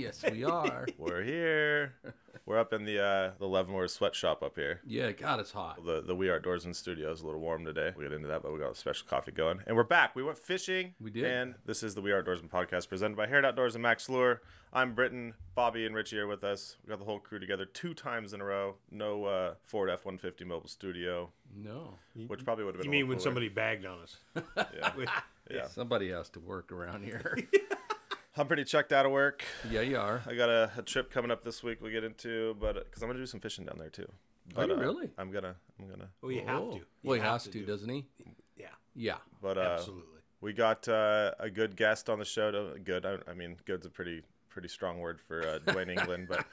Yes, we are. We're here. We're up in the uh, the Leavenworth sweatshop up here. yeah, God, it's hot. The the We Are Outdoorsman studio is a little warm today. We'll get into that, but we got a special coffee going. And we're back. We went fishing. We did. And this is the We Are Outdoorsman podcast presented by Herod Outdoors and Max Lure. I'm Britton. Bobby and Richie are with us. We got the whole crew together two times in a row. No uh, Ford F 150 mobile studio, No, which probably would have been You mean when cooler. somebody bagged on us? Yeah. Yeah. somebody has to work around here. I'm pretty checked out of work. yeah, you are. I got a, a trip coming up this week. We get into, but because I'm gonna do some fishing down there too. But, you uh, really? I'm gonna. I'm gonna. well, you have Oh. to. You Well, he have has to, do doesn't he? Yeah, Yeah. But uh, absolutely. we got uh, a good guest on the show. To, good. I, I mean, good's a pretty pretty strong word for uh, Dwayne England, but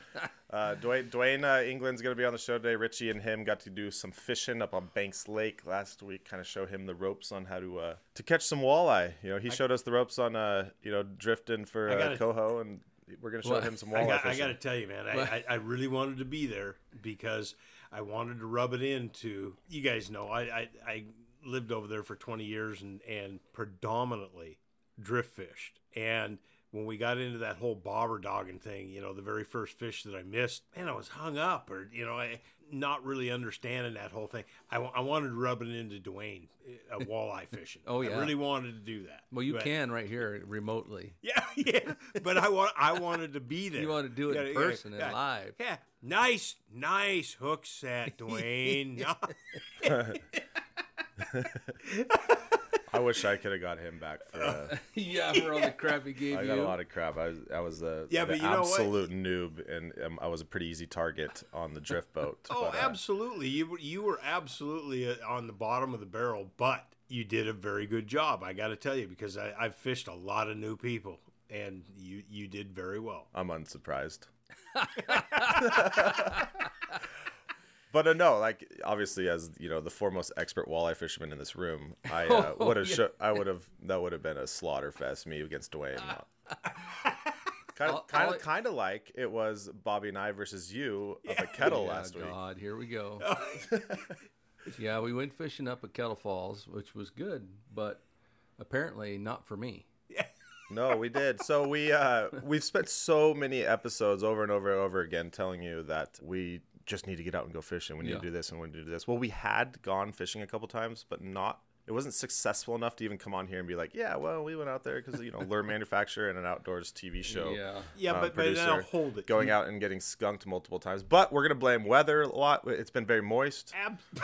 uh, Dwayne Dwayne uh, England's gonna be on the show today. Richie and him got to do some fishing up on Banks Lake last week. Kind of show him the ropes on how to uh, to catch some walleye. You know, he showed us the ropes on uh, you know drifting for uh, gotta- coho, and we're gonna show Well, him some I walleye got, I got to tell you, man, I, I, I really wanted to be there because I wanted to rub it into. You guys know, I, I, I lived over there for 20 years and, and predominantly drift fished. And when we got into that whole bobber dogging thing, you know, the very first fish that I missed, man, I was hung up or, you know, I, not really understanding that whole thing. I, I wanted to rub it into Dwayne, uh, walleye fishing. Oh, yeah. I really wanted to do that. Well, you But- can right here remotely. yeah, yeah. But I want I wanted to be there. You wanna do it in person and live. Yeah. Nice, nice hook set, Dwayne. I wish I could have got him back for. Uh, yeah, for all the crap he gave I you. got a lot of crap. I was, I was the, Yeah, the but you know what? absolute noob, and um, I was a pretty easy target on the drift boat. oh, but, uh, absolutely. You were you were absolutely uh, on the bottom of the barrel, but you did a very good job. I got to tell you because I, I've fished a lot of new people, and you you did very well. I'm unsurprised. But uh, no, like obviously, as you know, the foremost expert walleye fisherman in this room, I uh, Oh, would have, yeah. sho- I would have, that would have been a slaughter fest, me against Dwayne. kind of, kind of, kind of like it was Bobby and I versus you up at Kettle Yeah, last week. God, here we go. yeah, we went fishing up at Kettle Falls, which was good, but apparently not for me. Yeah. No, we did. So we uh we've spent so many episodes over and over and over again telling you that we just need to get out and go fishing. We need Yeah. to do this and we need to do this. Well, we had gone fishing a couple times, but not it wasn't successful enough to even come on here and be like, yeah, well, we went out there because you know, lure manufacturer and an outdoors TV show. Yeah. Yeah, uh, but but now hold it. Going out and getting skunked multiple times, but we're gonna blame weather a lot. It's been very moist. Ab-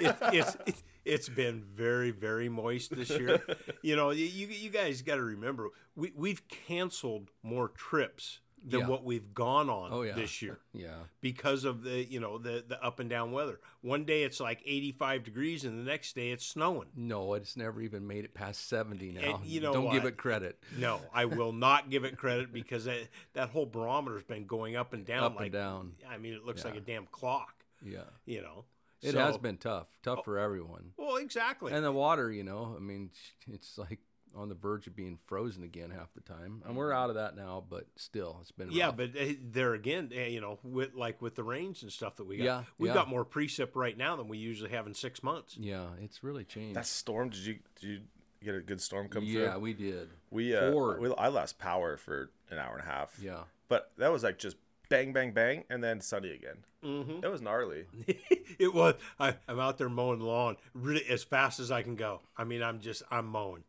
it, it's, it's it's been very very moist this year. you know, you you guys got to remember we we've canceled more trips than Yeah. what we've gone on Oh, yeah. this year Yeah. because of the you know the the up and down weather. One day it's like 85 degrees and the next day it's snowing. No, it's never even made it past 70 now. And you know Don't give it credit. No, I will not give it credit because that, that whole barometer's been going up and down Up and down. I mean, it looks like a damn clock. Yeah. You know, It So- has been tough. Tough oh. for everyone. Well, exactly. And the water, you know, I mean, it's like on the verge of being frozen again half the time. And we're out of that now, but still, it's been Yeah, rough. but uh, there again, uh, you know, with like with the rains and stuff that we got, Yeah, we've yeah. got more precip right now than we usually have in six months. yeah, it's really changed. That storm, did you did you get a good storm come yeah, through? Yeah, we did. We uh, Four. we, I lost power for an hour and a half. Yeah. but that was like just bang, bang, bang, and then sunny again. Mm-hmm. It was gnarly. It was. I, I'm out there mowing the lawn really as fast as I can go. I mean, I'm just I'm mowing.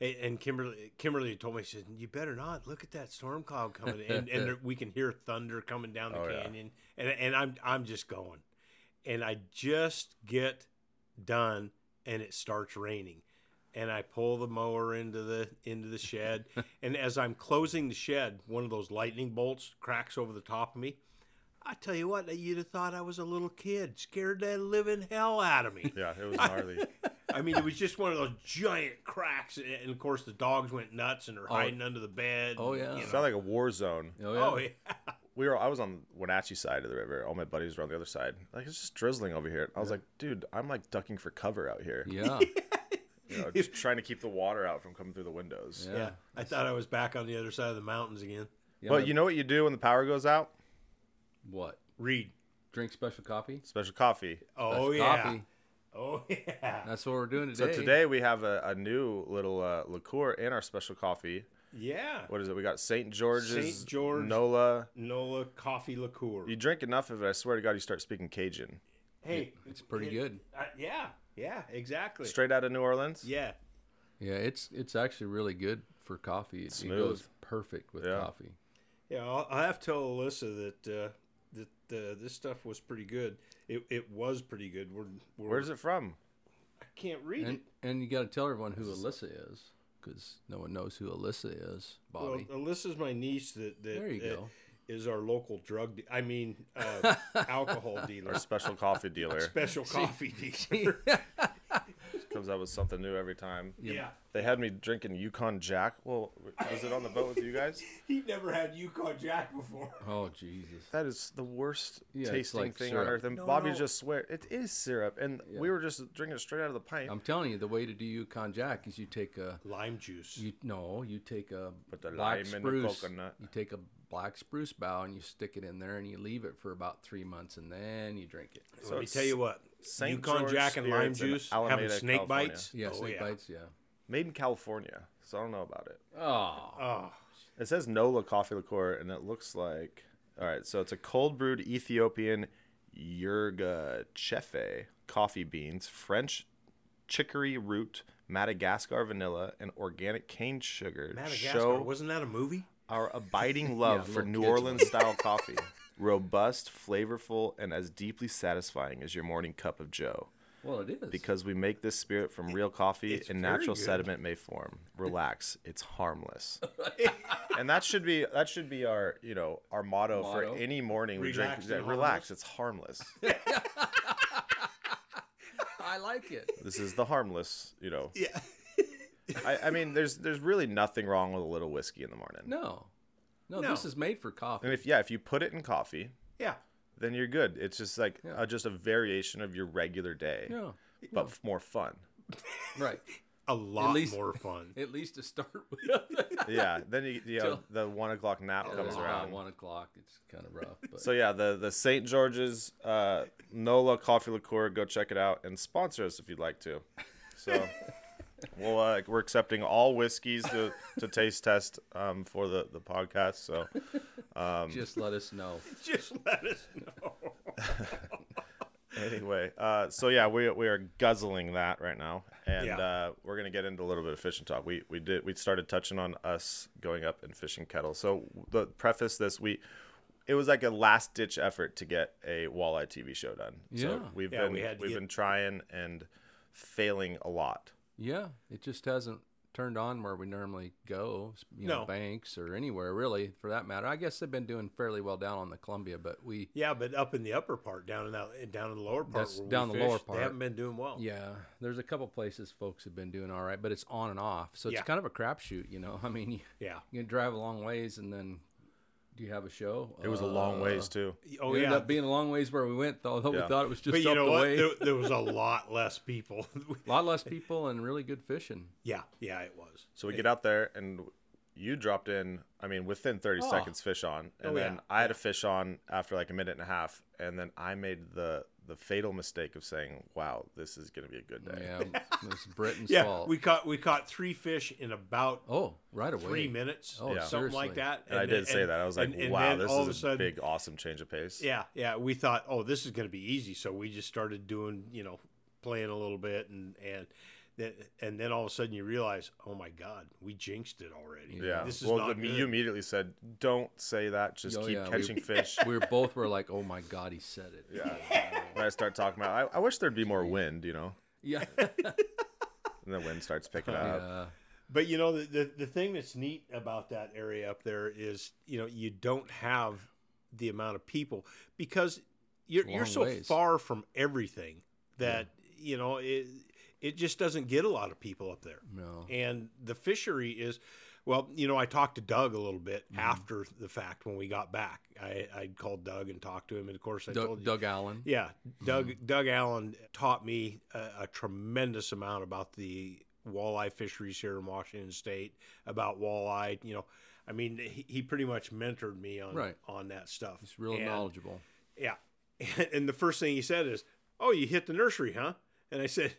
And- And Kimberly, Kimberly told me, she said, "You better not look at that storm cloud coming, and, and we can hear thunder coming down the Oh, yeah. canyon." And and I'm I'm just going, and I just get done, and it starts raining, and I pull the mower into the into the shed, and as I'm closing the shed, one of those lightning bolts cracks over the top of me. I tell you what, you'd have thought I was a little kid, scared the living hell out of me. Yeah, it was gnarly. I mean, it was just one of those giant cracks, and, and of course the dogs went nuts and are oh. hiding under the bed. Oh, yeah. you It know. sounded like a war zone. Oh, yeah. Oh yeah. we were. I was on Wenatchee side of the river. All my buddies were on the other side. Like it's just drizzling over here. I was like, dude, I'm like ducking for cover out here. Yeah. You know, just trying to keep the water out from coming through the windows. Yeah. Yeah, I thought I was back on the other side of the mountains again. yeah But you know what you do when the power goes out? what? Read. Drink special coffee? Special coffee. Oh That's yeah. Coffee. Oh yeah. That's what we're doing today. So today. today we have a, a new little uh, liqueur in our special coffee. Yeah. What is it? We got St. George's, St. George. Nola. Nola coffee liqueur. You drink enough of it, I swear to God, you start speaking Cajun. hey, It's pretty it- good. uh, yeah. Yeah. Exactly. Straight out of New Orleans. Yeah. Yeah, it's it's actually really good for coffee. It, it goes perfect with Yeah. coffee. Yeah. I'll, I have to tell Alyssa that uh, that uh, this stuff was pretty good. It, it was pretty good. We're, we're Where's it from? I can't read And it. and you got to tell everyone who Alyssa is because no one knows who Alyssa is. Bobby. Well, Alyssa's my niece that, that There you uh, go. is our local drug. De- I mean, uh, alcohol dealer, Our special coffee dealer special coffee dealer. Comes out with something new every time. yeah. They had me drinking Yukon Jack. Well, was it on the boat with you guys? He never had Yukon Jack before. oh Jesus! That is the worst Yeah, tasting like thing syrup. on earth. And No, Bobby no. just swear it is syrup, and we were just drinking it straight out of the pipe. I'm telling you, the way to do Yukon Jack is you take a Lime juice. you no, you take a Put the black lime in the spruce. coconut. You take a black spruce bough and you stick it in there and you leave it for about three months and then you drink it. So Let me tell you what. St. Yukon George Jack and lime Spirits in juice Alameda, having snake California. bites. Yeah, oh, snake yeah. bites. Yeah. Made in California, so I don't know about it. Oh, Oh, It says Nola coffee liqueur, and it looks like all right. So it's a cold brewed Ethiopian Yerga Chefe coffee beans, French chicory root, Madagascar vanilla, and organic cane sugar. Madagascar. Show Wasn't that a movie? our abiding love Yeah, for little New kids Orleans style coffee. Robust, flavorful, and as deeply satisfying as your morning cup of Joe. well, it is Because we make this spirit from real coffee It's and natural good. sediment may form. Relax, it's harmless. and that should be that should be our you know our motto, Motto? for any morning we Relax drink. and relax, harmless. it's harmless. I like it. this is the harmless. You know, Yeah. I, I mean, there's there's really nothing wrong with a little whiskey in the morning. No, no, No. this is made for coffee. And if yeah, if you put it in coffee, Yeah. then you're good. It's just like Yeah. uh, just a variation of your regular day, Yeah, but f- more fun. right. A lot least- more fun. At least to start with. Yeah. Then you, you know, the one o'clock nap comes Around around. one o'clock. It's kind of rough. But So yeah, the the St. George's uh, Nola coffee liqueur. Go check it out and sponsor us if you'd like to. So we'll uh, we're accepting all whiskeys to, to taste test um, for the the podcast. So just let us know. Just let us know. anyway, uh, so yeah, we we are guzzling that right now, and Yeah. uh, we're gonna get into a little bit of fishing talk. We we did we started touching on us going up and fishing kettle. So the preface this we. It was like a last ditch effort to get a walleye TV show done. So Yeah. we've Yeah, been we had we've get- been trying and failing a lot. Yeah, it just hasn't turned on where we normally go. You know, No. banks or anywhere really, for that matter. I guess they've been doing fairly well down on the Columbia, but we Yeah, but up in the upper part, down in that, down in the lower part, That's down the lower part. they haven't been doing well. Yeah, there's a couple places folks have been doing all right, but it's on and off, so it's Yeah. kind of a crapshoot, you know. I mean, you, Yeah. you can drive a long ways, and then do you have a show? It was a long uh, ways too. Oh it ended yeah. up being a long ways where we went, although Yeah. we thought it was just but you up know the what? way. There, there was a lot less people. a lot less people and really good fishing. yeah, yeah, it was. So we get out there and you dropped in. I mean, within 30 Oh. seconds, fish on, and Oh, then yeah, I had a fish on after like a minute and a half, and then I made the the fatal mistake of saying, "Wow, this is going to be a good day." Yeah, it was Britton's Yeah, fault. we caught we caught three fish in about oh, right away. three minutes, Oh, Yeah. something like that. And, I did say that. I was like, and- and "Wow, this is a a sudden, big, awesome change of pace." Yeah, yeah. We thought, oh, this is going to be easy, so we just started doing, you know, playing a little bit, and and then and then all of a sudden you realize, oh my God, we jinxed it already. Yeah. this is well, not the, good. you immediately said, "Don't say that. Just Oh, keep yeah, we- catching fish." we were both were like, "Oh my god, he said it." yeah. when I start talking about, I, I wish there'd be more wind, you know, Yeah. and the wind starts picking oh, up. yeah. But you know, the, the the thing that's neat about that area up there is, you know, you don't have the amount of people because you're you're so ways. far from everything that you know it it just doesn't get a lot of people up there. No. And the fishery is, Well, you know, I talked to Doug a little bit mm-hmm. after the fact when we got back. I I called Doug and talked to him, and of course I told Doug, you. Doug Allen. Yeah, Doug mm-hmm. Doug Allen taught me a, a tremendous amount about the walleye fisheries here in Washington State, about walleye. You know, I mean, he, he pretty much mentored me on Right. on that stuff. He's real And- knowledgeable. Yeah, and the first thing he said is, "Oh, you hit the nursery, huh?" And I said,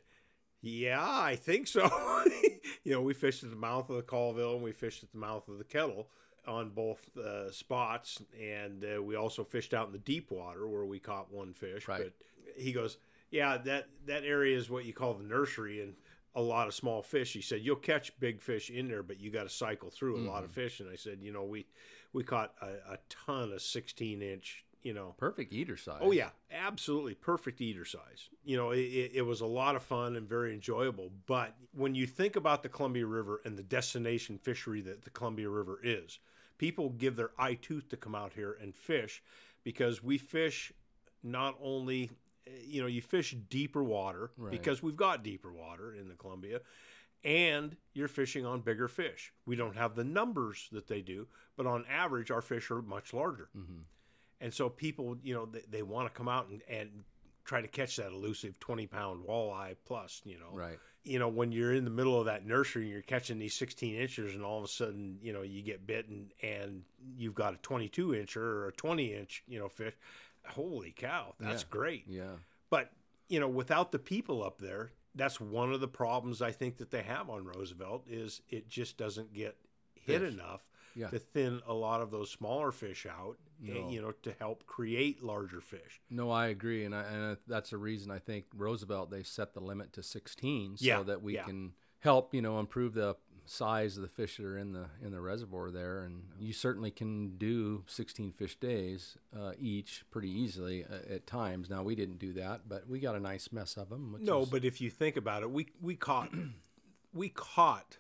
"Yeah, I think so." you know, we fished at the mouth of the Colville and we fished at the mouth of the Kettle on both uh, spots, and uh, we also fished out in the deep water where we caught one fish. Right. But he goes, "Yeah, that that area is what you call the nursery, and." A lot of small fish. He said, "You'll catch big fish in there, but you got to cycle through a lot of fish." And I said, "You know, we we caught a, a ton of 16 inch, you know, Perfect eater size. Oh yeah, absolutely perfect eater size. You know, it, it, was a lot of fun and very enjoyable. But when you think about the Columbia River and the destination fishery that the Columbia River is, people give their eye tooth to come out here and fish because we fish not only eh, you know you fish deeper water Right. because we've got deeper water in the Columbia and you're fishing on bigger fish. We don't have the numbers that they do, but on average our fish are much larger. Mhm. And so people, you know, they, they want to come out and, and try to catch that elusive 20 pound walleye plus, you know. Right. You know, when you're in the middle of that nursery and you're catching these 16 inchers and all of a sudden, you know, you get bitten and you've got a 22 incher or a 20 inch, you know, fish. Holy cow, that's Yeah. great. Yeah. But, you know, without the people up there, that's one of the problems I think that they have on Roosevelt is it just doesn't get hit Fish. enough Yeah. to thin a lot of those smaller fish out, eh, No. you know, to help create larger fish. No, I agree, and I, and that's a reason I think Roosevelt they set the limit to 16 so Yeah, that we yeah. can help you know improve the size of the fish that are in the in the reservoir there, and you certainly can do 16 fish days uh, each pretty easily uh, at times. Now we didn't do that, but we got a nice mess of them. No, is- but if you think about it, we we caught we caught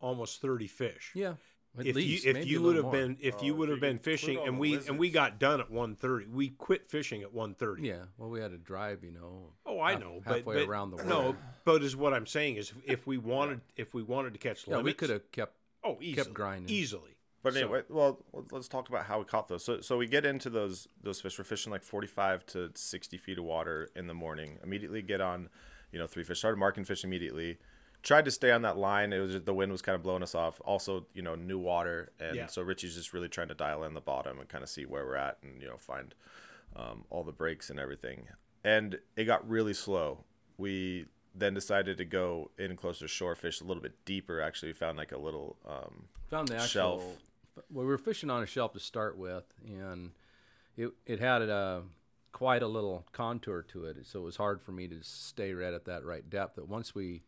almost 30 fish. yeah, at if least you if you would have more. been if Oh, you if would have been fishing and the we and we got done at 1:30. We quit fishing at 1:30. yeah, well we had to drive, you know. Oh, I half- know, but, halfway but around the world. no, but is what I'm saying is if we wanted if we wanted to catch yeah, limits, we could have kept oh easily, kept grinding. easily. But So- well, let's talk about how we caught those. So, so we get into those those fish. We're fishing like forty five to sixty feet of water in the morning. Immediately get on, you know, three fish. Started marking fish immediately. Tried to stay on that line. It was just, the wind was kind of blowing us off. Also, you know, new water, and Yeah. so Richie's just really trying to dial in the bottom and kind of see where we're at, and you know, find um, all the breaks and everything. And it got really slow. We then decided to go in closer to shore, fish a little bit deeper. Actually, we found like a little um, found the actual Shelf. well we were fishing on a shelf to start with and it it had a quite a little contour to it so it was hard for me to stay right at that right depth but once we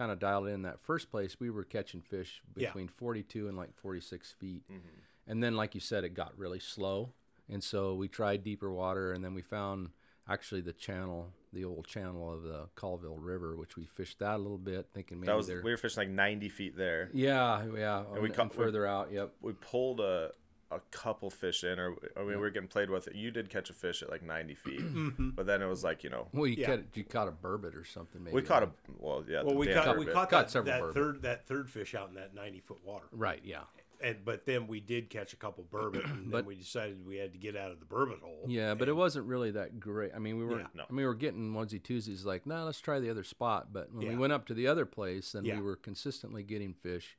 kind of dialed in that first place we were catching fish Yeah. between 42 and like 46 feet mm-hmm. and then like you said it got really slow and so we tried deeper water and then we found actually the channel the old channel of the colville river which we fished that a little bit thinking maybe That was we were fishing like 90 feet there. yeah yeah we and, we- further out yep We pulled a a couple fish in, or I mean, we were getting played with. You did catch a fish at like 90 feet, mm-hmm. Mm-hmm. but then it was like you know Well, you, Yeah. caught, you caught a burbot or something, maybe. we caught a well yeah. Well, we damn caught we caught Caught that, several that third that third fish out in that 90 foot water. Right, yeah. And but then we did catch a couple burbot, and But- then we decided we had to get out of the burbot hole. Yeah, but it wasn't really that great. I mean, we weren't. no. I mean, we were getting onesie twosies like, nah, let's try the other spot. But when we went up to the other place, then Yeah. we were consistently getting fish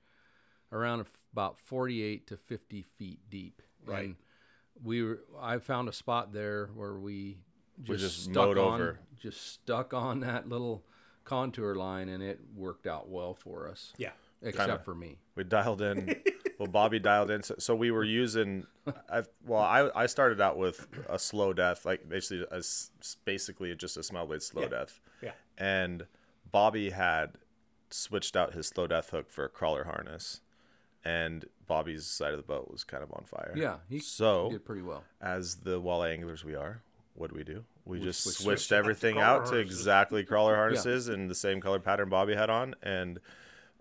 around about forty-eight to fifty feet deep. Right. And we were. I found a spot there where we just, just stuck on, over. just stuck on that little contour line, and it worked out well for us. Yeah. Except Kinda. for me. We dialed in. well, Bobby dialed in, so, so we were using. I, well, I I started out with a slow death, like basically a basically just a small blade slow Yeah. death, Yeah. and Bobby had switched out his slow death hook for a crawler harness, and Bobby's side of the boat was kind of on fire. Yeah, he So did pretty well. as the walleye anglers we are, what do we do? We, just switched- switched, switched out to everything out to exactly crawler harnesses and the same color pattern Bobby had on, and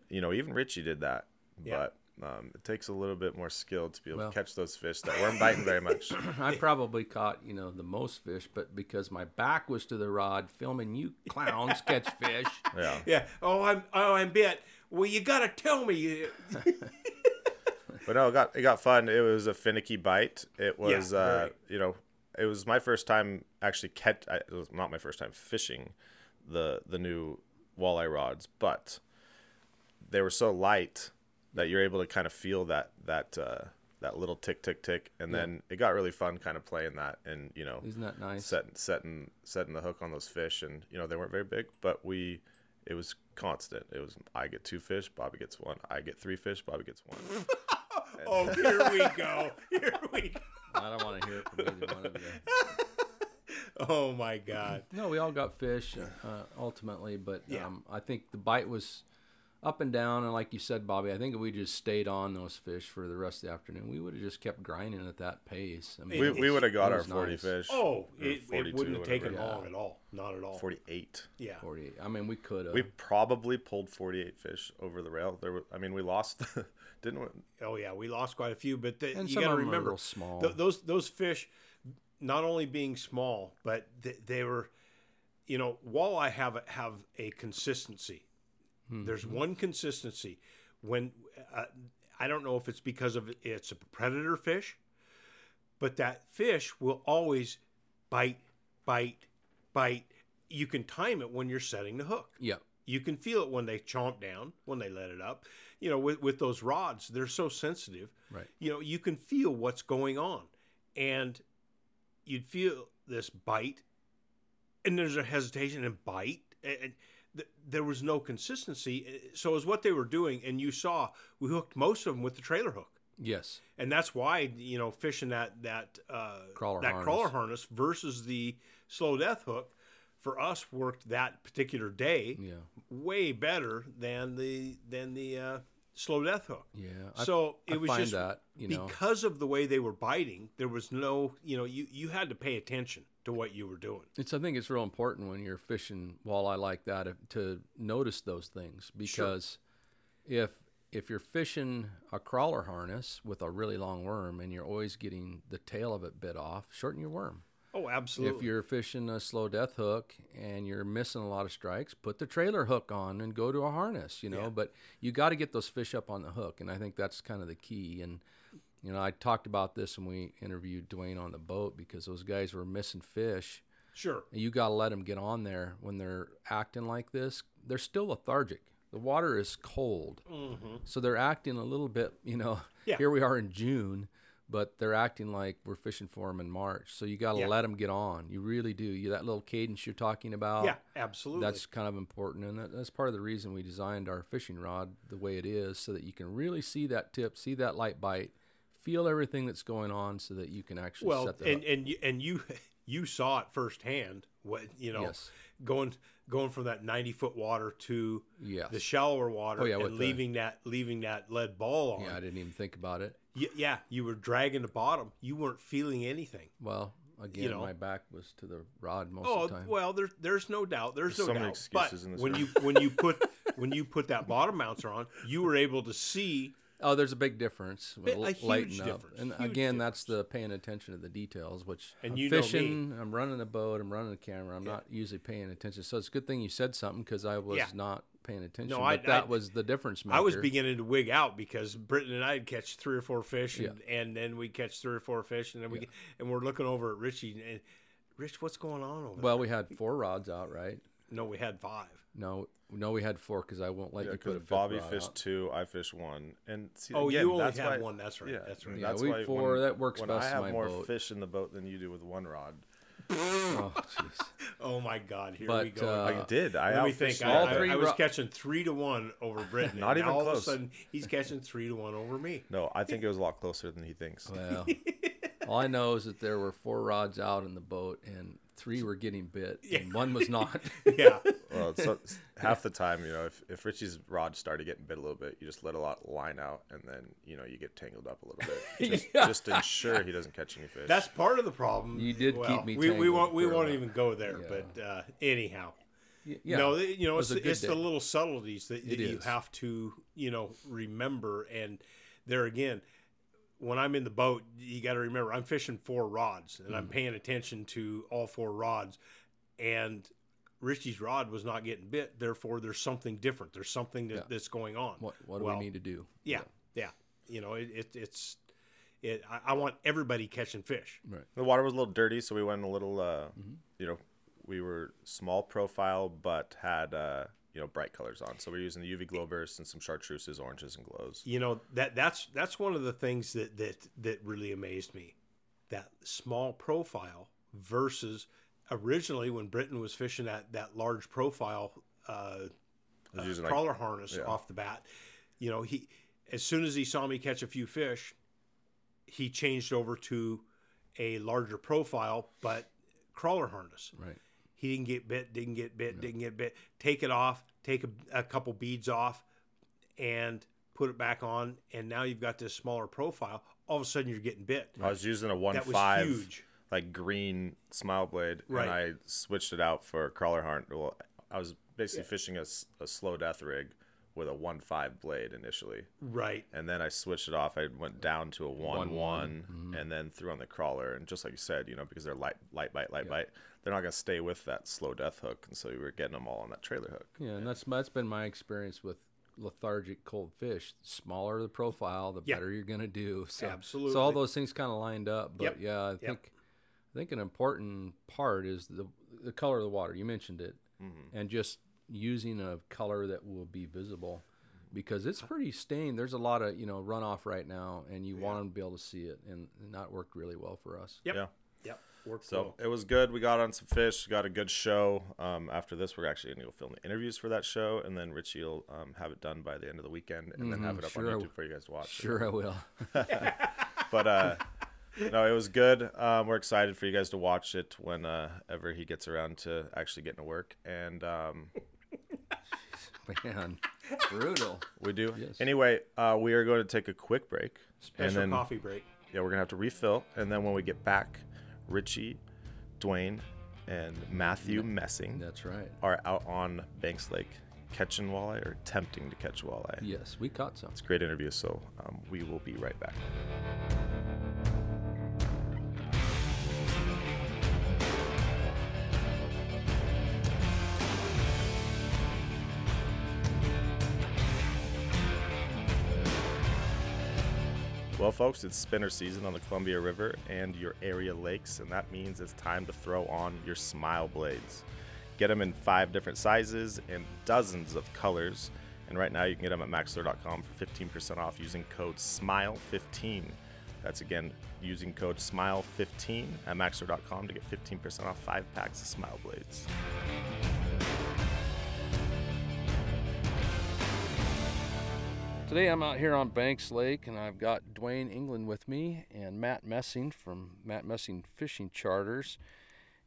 you know even Richie did that. Yeah. But um, it takes a little bit more skill to be able Well- to catch those fish that weren't biting very much. I probably caught, you know, the most fish, but because my back was to the rod filming you clowns catch fish. Yeah. Yeah. Oh, I'm oh I'm bit. Well, you got to tell me. you- But no, it got it got fun. It was a finicky bite. It was, Yeah, uh, very. you know, it was my first time actually catch. I- It was not my first time fishing the the new walleye rods, but they were so light that you're able to kind of feel that that uh, that little tick tick tick, and then it got really fun, kind of playing that, and you know, Isn't that nice? setting setting setting the hook on those fish, and you know they weren't very big, but we. It was constant. It was I get two fish, Bobby gets one. I get three fish, Bobby gets one. Oh, here we go. Here we go. I don't want to hear it from either one of you. Oh my God. No, we all got fish uh, ultimately, but Yeah. um, I think the bite was up and down, and like you said, Bobby, I think if we just stayed on those fish for the rest of the afternoon, we would have just kept grinding at that pace. I mean, we, we would have got our 40 nice. fish. Oh, it, it 42, wouldn't have taken whatever. long at all. Not at all. 48. Yeah. 48. I mean, we could have. We probably pulled 48 fish over the rail. There were, I mean, we lost, didn't we? Oh yeah, we lost quite a few, but the, And you got to of them are remember real small. th- those those fish, not only being small, but th- they were, you know, walleye have have a consistency. There's Mm-hmm. one consistency when uh, I don't know if it's because of it's a predator fish, but that fish will always bite, bite, bite. You can time it when you're setting the hook. yeah. You can feel it when they chomp down, when they let it up. You know, with, with those rods, they're so sensitive. Right. You know, you can feel what's going on. And you'd feel this bite, and there's a hesitation and bite. And th- there was no consistency. So, is what they were doing. And you saw we hooked most of them with the trailer hook. Yes. And that's why, you know, fishing that, that, uh, Crawler that harness. crawler harness versus the slow death hook for us worked that particular day Yeah. way better than the than the uh, slow death hook. Yeah. I, so I it was find just that you know. because of the way they were biting. There was no, you know, you you had to pay attention to what you were doing. It's I think it's real important when you're fishing walleye like that to notice those things because if if you're fishing a crawler harness with a really long worm and you're always getting the tail of it bit off, shorten your worm. Oh, absolutely. If you're fishing a slow death hook and you're missing a lot of strikes, put the trailer hook on and go to a harness, you know. Yeah. But you got to get those fish up on the hook, and I think that's kind of the key. And you know, I talked about this when we interviewed Dwayne on the boat because those guys were missing fish. sure. You got to let them get on there when they're acting like this. They're still lethargic. The water is cold, so they're acting a little bit. You know, Mm-hmm. Yeah. here we are in June, but they're acting like we're fishing for them in March. So you got to Yeah. let them get on. You really do. You that little cadence you're talking about. Yeah, absolutely. That's kind of important, and that, that's part of the reason we designed our fishing rod the way it is, so that you can really see that tip, see that light bite, feel everything that's going on, so that you can actually well, set the and hook. and you, and you you saw it firsthand. What you know, Yes. going going from that ninety foot water to Yes. the shallower water Oh, yeah, with and the- leaving that leaving that lead ball on. Yeah, I didn't even think about it. Y- yeah, you were dragging the bottom. You weren't feeling anything. Well, again, you know. my back was to the rod most Oh of the time. well, there's there's no doubt. There's, There's no so many doubt. excuses but in this when room. you when you put when you put that bottom bouncer on, you were able to see. Oh, there's a big difference. Bi- L- a huge up. difference, And huge again, that's the paying attention to the details, which And I'm you know me. fishing, I'm running a boat, I'm running a camera. I'm not usually paying attention. So it's a good thing you said something because I was Yeah. not paying attention. No, but I- that I- was the difference maker. I was beginning to wig out because Britton and I'd catch three or four fish, and, and then we catch three or four fish, and then we and we're looking over at Richie and Rich, what's going on over there? Well, we had four rods out, right? There? No, we had five. No, no, we had four because I won't let Yeah, you put a because Bobby fished out. two, I fished one, and see, Oh, again, you only that's had why- one. That's right. That's right. Yeah, that's we why four, when- that works when best I have my more boat. fish in the boat than you do with one rod. Oh, jeez. Oh my God! Here But, we go. uh, I did. I Let me think. all I, I, day. I was catching three to one over Britton. Not and even now All of a close. sudden, he's catching three to one over me. No, I think it was a lot closer than he thinks. Well, all I know is that there were four rods out in the boat, and three were getting bit, and one was not. Yeah. Well, so half the time, you know, if, if Richie's rod started getting bit a little bit, you just let a lot line out, and then you know you get tangled up a little bit, just, Yeah. just to ensure he doesn't catch any fish. That's part of the problem. You did Well, keep me We, we tangled won't. We won't even go there. Yeah. But uh, anyhow, yeah, no, you know, was it's, a good it's the little subtleties that, that you is. have to, you know, remember. And there again, when I'm in the boat, you got to remember I'm fishing four rods, and I'm Mm-hmm. paying attention to all four rods. And Richie's rod was not getting bit. Therefore, there's something different. There's something that, Yeah. that's going on. What what do Well, we need to do? Yeah, yeah. You know, it, it it's it. I, I want everybody catching fish. Right. The water was a little dirty, so we went a little. Uh, Mm-hmm. You know, we were small profile, but had uh, you know bright colors on. So we're using the UV glow bursts and some chartreuses, oranges, and glows. You know that that's that's one of the things that that that really amazed me. That small profile versus originally when Britton was fishing that that large profile uh, was uh, using like crawler harness yeah. off the bat. You know, he as soon as he saw me catch a few fish, he changed over to a larger profile, but crawler harness. Right. He didn't get bit, didn't get bit, didn't get bit. Take it off, take a, a couple beads off, and put it back on. And now you've got this smaller profile. All of a sudden, you're getting bit. I was using a one That five huge. like green smile blade, Right. and I switched it out for crawler harness. Well, I was basically fishing a slow death rig with a one five blade initially, Right. and then I switched it off. I went down to a one One, one, one. and then threw on the crawler. And just like you said, you know, because they're light light bite light bite, they're not gonna stay with that slow death hook, and so we were getting them all on that trailer hook. Yeah, and that's that's been my experience with lethargic cold fish. The smaller the profile, the Yeah. better you're gonna do. So, Absolutely. So all those things kind of lined up. But Yep. yeah, I think I think an important part is the the color of the water. You mentioned it, Mm-hmm. and just using a color that will be visible. Because it's pretty stained. There's a lot of you know runoff right now, and you want them to be able to see it, and, and that worked really well for us. Yep. Yeah. Yep. Worked So well. it was good. We got on some fish, got a good show. Um, after this, we're actually going to go film the interviews for that show, and then Richie will um, have it done by the end of the weekend, and then have it up sure. on YouTube for you guys to watch. Sure, I will. But uh, no, it was good. Um, we're excited for you guys to watch it whenever he gets around to actually getting to work, and um, Man, brutal. we do. Yes. Anyway, uh, we are going to take a quick break, Special and then coffee break. yeah, we're gonna have to refill, and then when we get back, Richie, Dwayne, and Matthew Messing. That's right. are out on Banks Lake catching walleye or attempting to catch walleye. Yes, we caught some. It's a great interview, so um, we will be right back. Well, folks, it's spinner season on the Columbia River and your area lakes, and that means it's time to throw on your smile blades. Get them in five different sizes and dozens of colors. And right now, you can get them at maxlure.com for 15% off using code SMILE15. That's again using code SMILE15 at maxlure.com to get 15% off five packs of smile blades. Today I'm out here on Banks Lake and I've got Dwayne England with me and Matt Messing from Matt Messing Fishing Charters.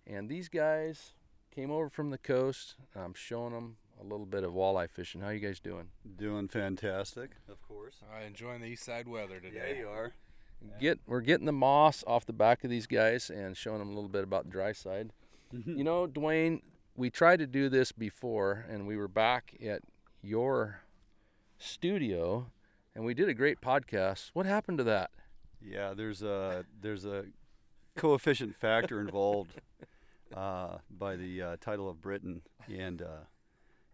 And these guys came over from the coast. I'm showing them a little bit of walleye fishing. How you guys doing? Doing fantastic, of course. Uh, enjoying the east side weather today. Yeah, you are. Get we're getting the moss off the back of these guys and showing them a little bit about the dry side. you know, Dwayne, we tried to do this before and we were back at your studio and we did a great podcast. What happened to that? Yeah, there's a there's a coefficient factor involved uh, by the uh, title of Britton, and uh,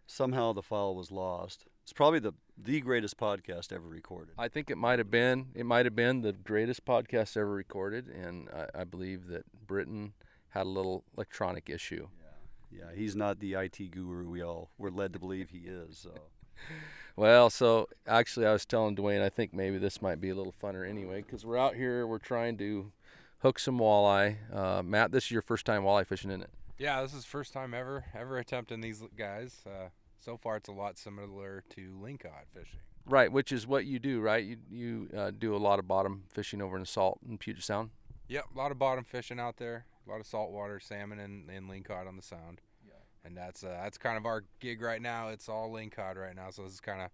somehow the file was lost. It's probably the the greatest podcast ever recorded. I think it might have been it might have been the greatest podcast ever recorded, and I, I believe that Britton had a little electronic issue. Yeah, yeah, he's not the IT guru we all were led to believe he is. So Well, so actually, I was telling Dwayne, I think maybe this might be a little funner anyway, because we're out here, we're trying to hook some walleye. Uh, Matt, this is your first time walleye fishing, isn't it? Yeah, this is first time ever ever attempting these guys. Uh, so far, it's a lot similar to lingcod fishing. Right, which is what you do, right? You you uh, do a lot of bottom fishing over in the Salt and Puget Sound. Yep, a lot of bottom fishing out there. A lot of saltwater salmon and, and lingcod on the sound. And that's uh, that's kind of our gig right now. It's all ling cod right now, so this is kind of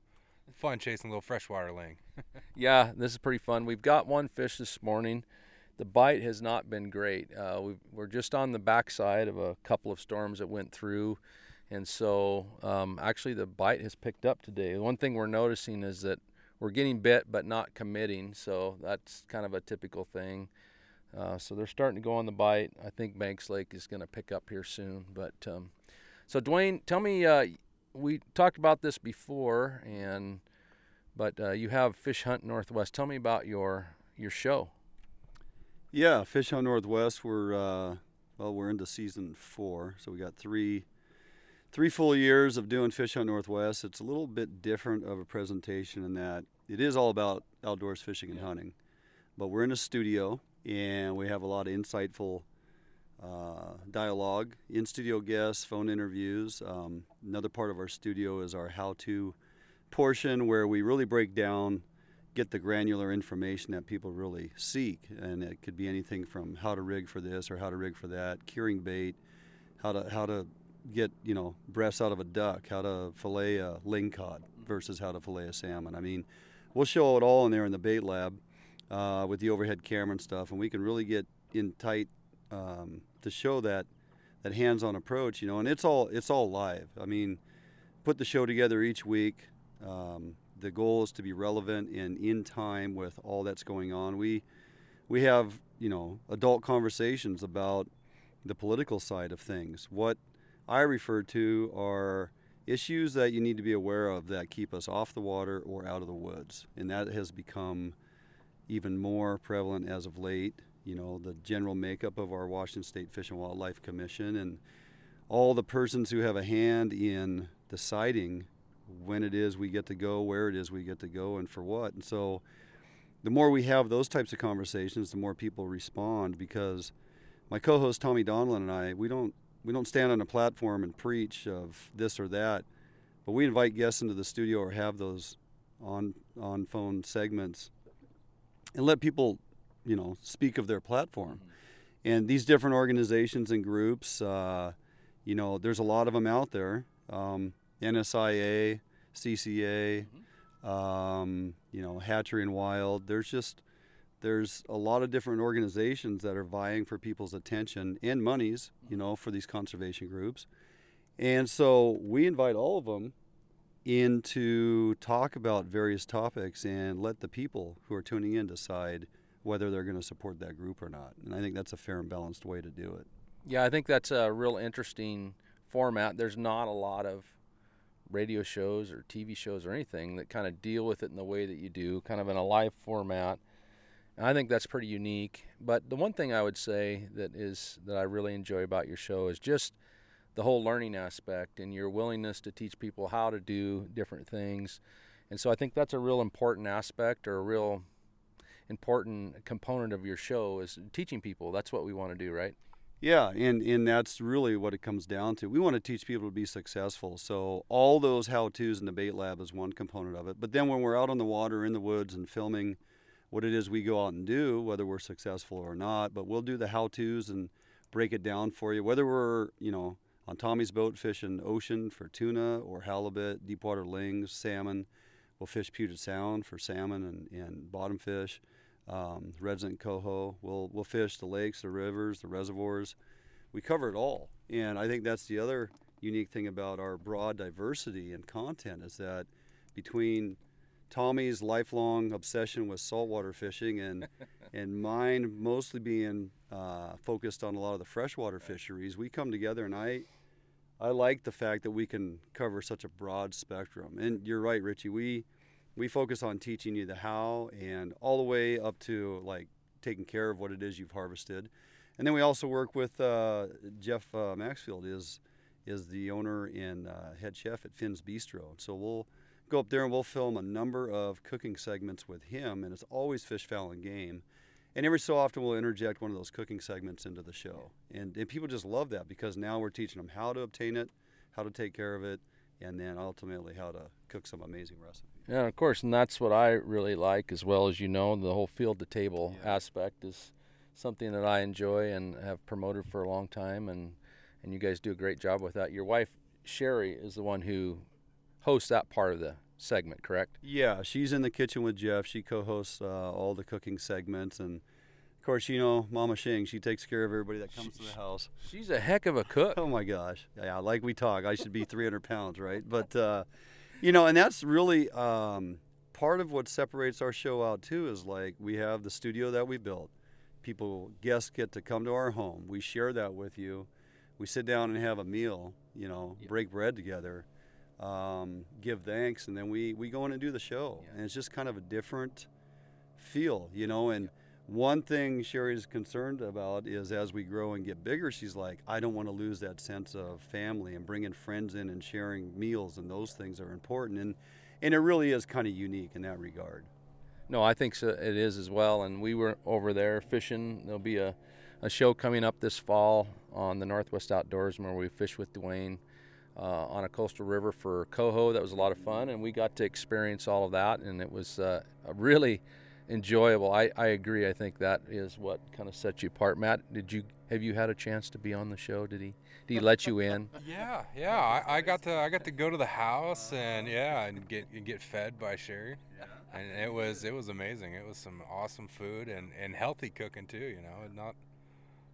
fun chasing a little freshwater ling. Yeah, this is pretty fun. We've got one fish this morning. The bite has not been great. Uh, we we're just on the backside of a couple of storms that went through, and so um, actually the bite has picked up today. The one thing we're noticing is that we're getting bit but not committing, so that's kind of a typical thing. Uh, so they're starting to go on the bite. I think Banks Lake is going to pick up here soon. But um, so Dwayne, tell me, uh, we talked about this before, and but uh, you have Fish Hunt Northwest. Tell me about your your show. Yeah, Fish Hunt Northwest. We're uh, well, we're into season four, so we got three three full years of doing Fish Hunt Northwest. It's a little bit different of a presentation in that it is all about outdoors fishing and hunting, but we're in a studio and we have a lot of insightful uh, dialogue, in studio guests, phone interviews. Um, another part of our studio is our how to portion where we really break down, get the granular information that people really seek. And it could be anything from how to rig for this or how to rig for that, curing bait, how to, how to get, you know, breasts out of a duck, how to fillet a lingcod versus how to fillet a salmon. I mean, we'll show it all in there in the bait lab uh, with the overhead camera and stuff, and we can really get in tight um, to show that that hands-on approach, you know, and it's all it's all live. I mean, put the show together each week. Um, the goal is to be relevant and in time with all that's going on. We we have you know adult conversations about the political side of things. What I refer to are issues that you need to be aware of that keep us off the water or out of the woods, and that has become even more prevalent as of late you know, the general makeup of our Washington State Fish and Wildlife Commission and all the persons who have a hand in deciding when it is we get to go, where it is we get to go, and for what. And so the more we have those types of conversations, the more people respond because my co-host Tommy Donlin and I, we don't we don't stand on a platform and preach of this or that, but we invite guests into the studio or have those on on phone segments and let people you know speak of their platform. Mm-hmm. And these different organizations and groups, uh, you know, there's a lot of them out there. Um, NSIA, CCA, mm-hmm. um, you know, Hatchery and Wild. There's just there's a lot of different organizations that are vying for people's attention and monies, you know, for these conservation groups. And so we invite all of them in to talk about various topics and let the people who are tuning in decide whether they're going to support that group or not. And I think that's a fair and balanced way to do it. Yeah, I think that's a real interesting format. There's not a lot of radio shows or TV shows or anything that kind of deal with it in the way that you do, kind of in a live format. And I think that's pretty unique. But the one thing I would say that is that I really enjoy about your show is just the whole learning aspect and your willingness to teach people how to do different things. And so I think that's a real important aspect or a real important component of your show is teaching people. That's what we want to do, right? Yeah, and, and that's really what it comes down to. We want to teach people to be successful. So all those how-tos in the bait lab is one component of it. But then when we're out on the water in the woods and filming what it is we go out and do, whether we're successful or not, but we'll do the how-tos and break it down for you. Whether we're, you know, on Tommy's boat fishing ocean for tuna or halibut, deepwater lings, salmon. We'll fish Puget Sound for salmon and, and bottom fish um, resident coho. We'll we'll fish the lakes, the rivers, the reservoirs. We cover it all, and I think that's the other unique thing about our broad diversity and content is that between Tommy's lifelong obsession with saltwater fishing and and mine mostly being uh, focused on a lot of the freshwater fisheries, we come together and I I like the fact that we can cover such a broad spectrum. And you're right, Richie. We we focus on teaching you the how and all the way up to like taking care of what it is you've harvested. And then we also work with uh, Jeff uh, Maxfield is is the owner and uh, head chef at Finn's Bistro. So we'll go up there and we'll film a number of cooking segments with him, and it's always fish, fowl, and game. And every so often we'll interject one of those cooking segments into the show, and, and people just love that because now we're teaching them how to obtain it, how to take care of it, and then ultimately how to cook some amazing recipes. Yeah, of course, and that's what I really like as well as you know the whole field to table yeah. aspect is something that I enjoy and have promoted for a long time, and and you guys do a great job with that. Your wife Sherry is the one who hosts that part of the segment, correct? Yeah, she's in the kitchen with Jeff. She co-hosts uh, all the cooking segments and of course, you know, Mama Shing, she takes care of everybody that comes she, to the house. She's a heck of a cook. Oh my gosh. Yeah, like we talk, I should be 300 pounds, right? But, uh, you know, and that's really um, part of what separates our show out too is like we have the studio that we built. People, guests get to come to our home. We share that with you. We sit down and have a meal, you know, yeah. break bread together. um, give thanks, and then we we go in and do the show, Yeah. and it's just kind of a different feel, you know. And one thing Sherry's concerned about is as we grow and get bigger, she's like, I don't want to lose that sense of family and bringing friends in and sharing meals, and those things are important, and and it really is kind of unique in that regard. No, I think so, it is as well. And we were over there fishing. There'll be a, a show coming up this fall on the Northwest Outdoors where we fish with Dwayne uh, on a coastal river for coho. That was a lot of fun, and we got to experience all of that, and it was uh, a really enjoyable. I, I agree. I think that is what kind of sets you apart. Matt, did you have you had a chance to be on the show? Did he did he let you in? Yeah, yeah. I, I got to I got to go to the house and yeah, and get and get fed by Sherry. Yeah. And it was it was amazing. It was some awesome food and, and healthy cooking too. You know, and not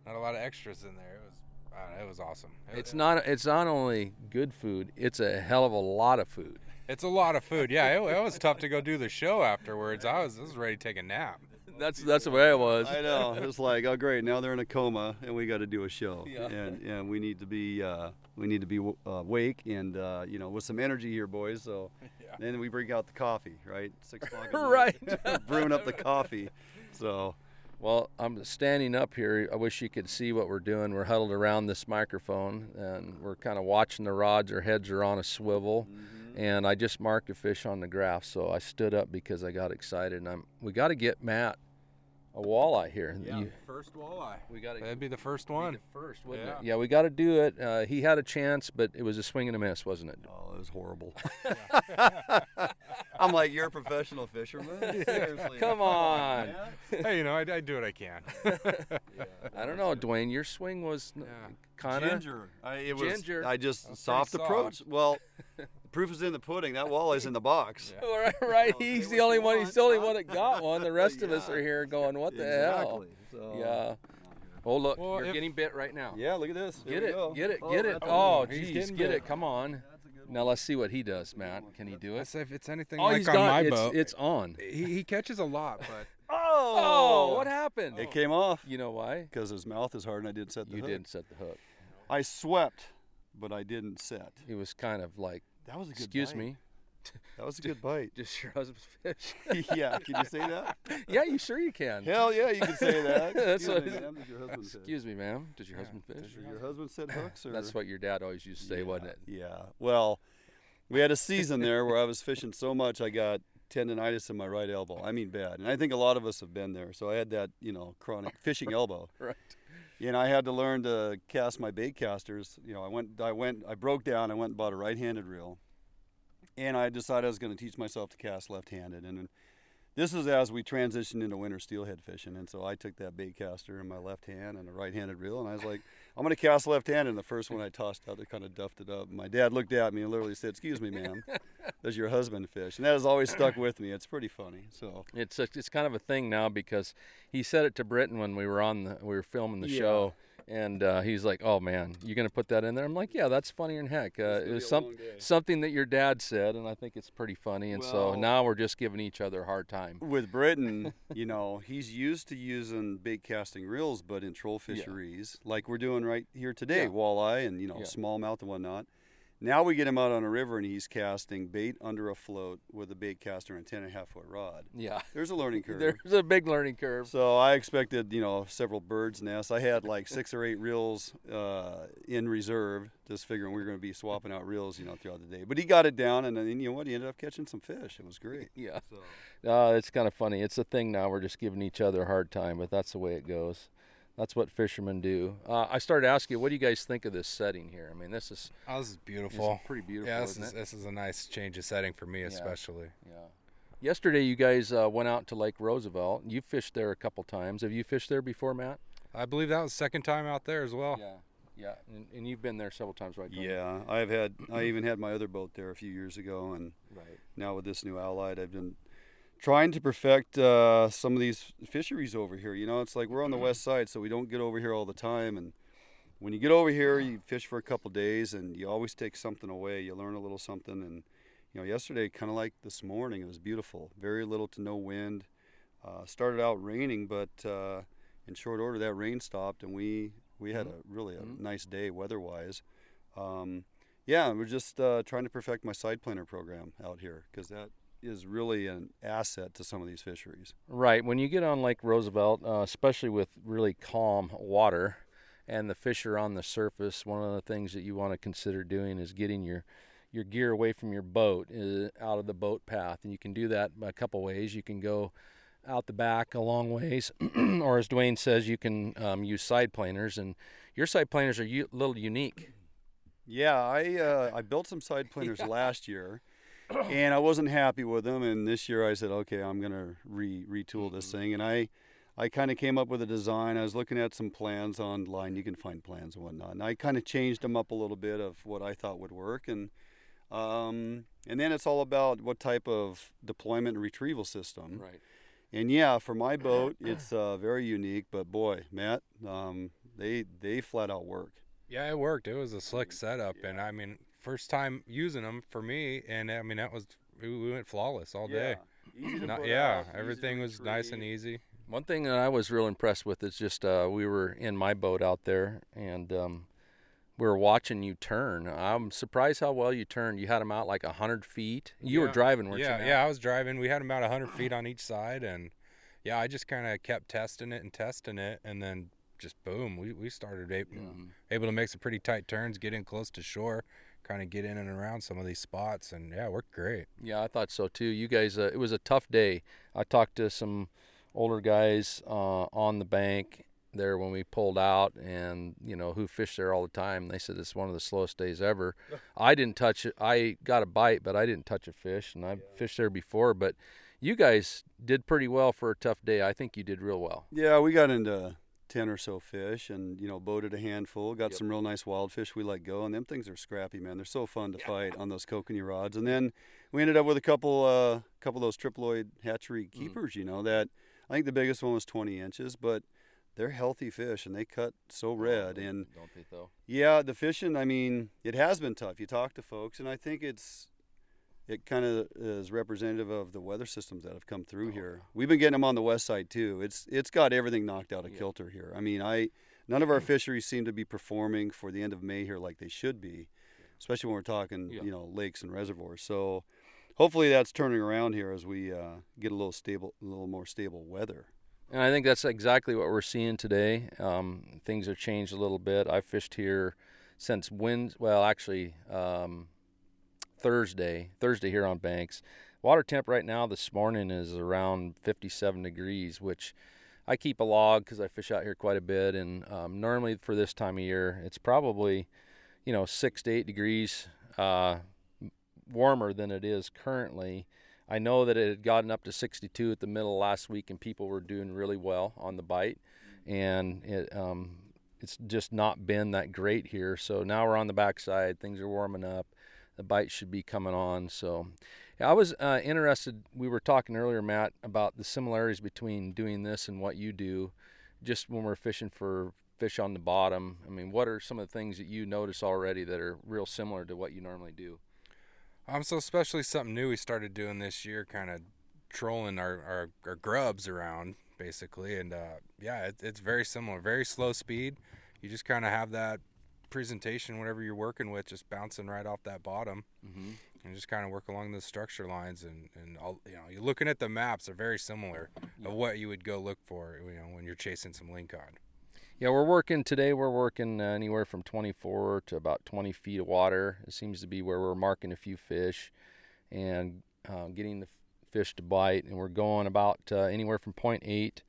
not a lot of extras in there. It was uh, it was awesome. It- It's not it's not only good food; it's a hell of a lot of food. It's a lot of food. Yeah, it, it was tough to go do the show afterwards. I was I was ready to take a nap. That's that's the way it was. I know. It's like, oh great, now they're in a coma and we got to do a show, Yeah. and and we need to be uh, we need to be uh, awake and uh, you know with some energy here, boys. So Yeah. then we bring out the coffee, right? Six o'clock. at night, Right. brewing up the coffee. So Well, I'm standing up here. I wish you could see what we're doing. We're huddled around this microphone and we're kind of watching the rods. Our heads are on a swivel. And I just marked a fish on the graph, so I stood up because I got excited. And I'm we got to get Matt a walleye here. You- First walleye. we got to That'd be the first one. first, wouldn't Yeah. it? Yeah, we got to do it. Uh, he had a chance, but it was a swing and a miss, wasn't it? oh, it was horrible. I'm like, you're a professional fisherman. Seriously. Come on. hey, you know, I, I do what I can. I don't know, Dwayne. Your swing was Yeah. kind of. Ginger. I, it was, Ginger. I just That's soft pretty approach. Well, the proof is in the pudding. That walleye's in the box. Yeah. Right, right. Well, He's the only one. He's the only one that got one. The rest of us are here going, "What the hell?" exactly. So, Yeah. Oh look, Well, you're if- getting bit right now. Yeah, look at this. Here Get it, go. get it, Oh, get it. Oh, good one. he's geez, get bit. it. Come on. That's a good Now let's see what he does, Matt. Can he do it? That's if it's anything Oh, like he's on got my it's, boat. it's on. he, he catches a lot, but oh, oh, what happened? It came off You know why? because his mouth is hard and I didn't set the You hook. didn't set the hook. I swept, but I didn't set. He was kind of like, That was a good "Excuse bite. me, That was a good bite. just your husband's fish." yeah, can you say that? yeah, you sure you can. Hell yeah, you can say that. That's Excuse what- me, ma'am, does your husband fish? Excuse me, ma'am. Does your Yeah, husband fish? Does your husband set hooks? Or? That's what your dad always used to say, yeah, wasn't it? Yeah. Well, we had a season there where I was fishing so much I got tendonitis in my right elbow. I mean bad. And I think a lot of us have been there. So I had that, you know, chronic fishing elbow. Right. And I had to learn to cast my bait casters. You know, I went I went I broke down, I went and bought a right-handed reel. And I decided I was going to teach myself to cast left-handed and this is as we transitioned into winter steelhead fishing, and so I took that bait caster in my left hand and a right-handed reel, and I was like, "I'm going to cast left-handed." And the first one I tossed out, they kind of duffed it up. My dad looked at me and literally said, "Excuse me, ma'am, does your husband fish?" And that has always stuck with me. It's pretty funny. So It's a, it's kind of a thing now because he said it to Britton when we were on the we were filming the Yeah. show, and uh, he's like, "Oh man, you're gonna put that in there?" I'm like, "Yeah, that's funny in heck. Uh, it was some something that your dad said, and I think it's pretty funny. And so now we're just giving each other a hard time. with Britton, you know, he's used to using bait casting reels, but in troll fisheries, like we're doing right here today, Yeah. walleye and you know Yeah. smallmouth and whatnot. Now we get him out on a river and he's casting bait under a float with a bait caster and a ten and a half foot rod. Yeah, There's a learning curve. there's a big learning curve. So I expected, you know, several birds' nests. I had like six or eight reels uh, in reserve, just figuring we were going to be swapping out reels, you know, throughout the day. But he got it down, and then you know what? He ended up catching some fish. It was great. Yeah, So uh, it's kind of funny. It's a thing now. We're just giving each other a hard time, but that's the way it goes. That's what fishermen do. Uh, I started asking you, what do you guys think of this setting here? I mean, this is, oh, this is this beautiful. is pretty beautiful, Yeah, this isn't is it? this is a nice change of setting for me, especially. Yeah. Yesterday, you guys uh, went out to Lake Roosevelt. You fished there a couple times. Have you fished there before, Matt? I believe that was second time out there as well. Yeah. Yeah. And, and you've been there several times, right? Tony? yeah, I've had. I even had my other boat there a few years ago, and Right. now with this new Allied, I've been trying to perfect uh, some of these fisheries over here. You know, it's like we're on the west side, so we don't get over here all the time. And when you get over here, you fish for a couple days, and you always take something away. You learn a little something. And you know, yesterday, kind of like this morning, it was beautiful. Very little to no wind. Uh, started out raining, but uh, in short order, that rain stopped, and we we had a really a Mhm. nice day weather-wise. Um, yeah, we're just uh, trying to perfect my side planer program out here because that is really an asset to some of these fisheries. Right. When you get on Lake Roosevelt, uh, especially with really calm water and the fish are on the surface, one of the things that you want to consider doing is getting your your gear away from your boat, uh, out of the boat path, and you can do that a couple ways. You can go out the back a long ways, or as Dwayne says, you can um, use side planers, and your side planers are a little unique. Yeah, I uh, I built some side planers yeah. last year, and I wasn't happy with them. And this year I said, okay, I'm gonna re retool this mm-hmm. thing, and I I kind of came up with a design. I was looking at some plans online. You can find plans and whatnot, and I kind of changed them up a little bit of what I thought would work, and um, and then it's all about what type of deployment and retrieval system. Right. And yeah, for my boat, it's uh, very unique. But boy, Matt, um, they they flat out work. Yeah, it worked. It was a slick setup, yeah. and I mean, first time using them for me, and I mean that was we went flawless all day. Yeah, Not, yeah everything was nice and easy. One thing that I was real impressed with is just uh, we were in my boat out there, and um, we were watching you turn. I'm surprised how well you turned. You had them out like hundred feet. You yeah. were driving, weren't yeah, you? Yeah, yeah, I was driving. We had them out hundred feet on each side, and yeah, I just kind of kept testing it and testing it, and then just boom, we we started able, mm-hmm. able to make some pretty tight turns, get in close to shore, kind of get in and around some of these spots, and yeah, worked great. Yeah, I thought so too. You guys, uh, it was a tough day. I talked to some older guys uh, on the bank there when we pulled out and you know who fished there all the time they said it's one of the slowest days ever i didn't touch it i got a bite but i didn't touch a fish and i've yeah. fished there before but you guys did pretty well for a tough day i think you did real well yeah we got into 10 or so fish and you know boated a handful got yep. some real nice wild fish we let go and them things are scrappy man they're so fun to yeah. fight on those kokanee rods and then we ended up with a couple uh couple of those triploid hatchery mm. keepers mm. you know that i think the biggest one was 20 inches but they're healthy fish and they cut so red oh, and don't they though yeah the fishing i mean it has been tough you talk to folks and i think it's it kind of is representative of the weather systems that have come through oh. here we've been getting them on the west side too it's it's got everything knocked out of yeah. kilter here i mean i none of our fisheries seem to be performing for the end of may here like they should be especially when we're talking yeah. you know lakes and reservoirs so hopefully that's turning around here as we uh, get a little stable a little more stable weather and I think that's exactly what we're seeing today. Um, things have changed a little bit. I've fished here since Wednesday, well, actually um, Thursday, Thursday here on Banks. Water temp right now this morning is around 57 degrees, which I keep a log because I fish out here quite a bit. And um, normally for this time of year, it's probably, you know, six to eight degrees uh, warmer than it is currently. I know that it had gotten up to 62 at the middle last week, and people were doing really well on the bite, and it um, it's just not been that great here. So now we're on the backside. Things are warming up. The bite should be coming on. So yeah, I was uh, interested. We were talking earlier, Matt, about the similarities between doing this and what you do. Just when we're fishing for fish on the bottom, I mean, what are some of the things that you notice already that are real similar to what you normally do? Um, so especially something new we started doing this year, kind of trolling our, our, our, grubs around basically, and uh, yeah, it, it's very similar, very slow speed. You just kind of have that presentation, whatever you're working with, just bouncing right off that bottom, mm-hmm. and just kind of work along the structure lines, and and all, you know, you're looking at the maps are very similar yeah. of what you would go look for, you know, when you're chasing some lingcod. Yeah, we're working today. We're working uh, anywhere from 24 to about 20 feet of water. It seems to be where we're marking a few fish and uh, getting the fish to bite. And we're going about uh, anywhere from 0.8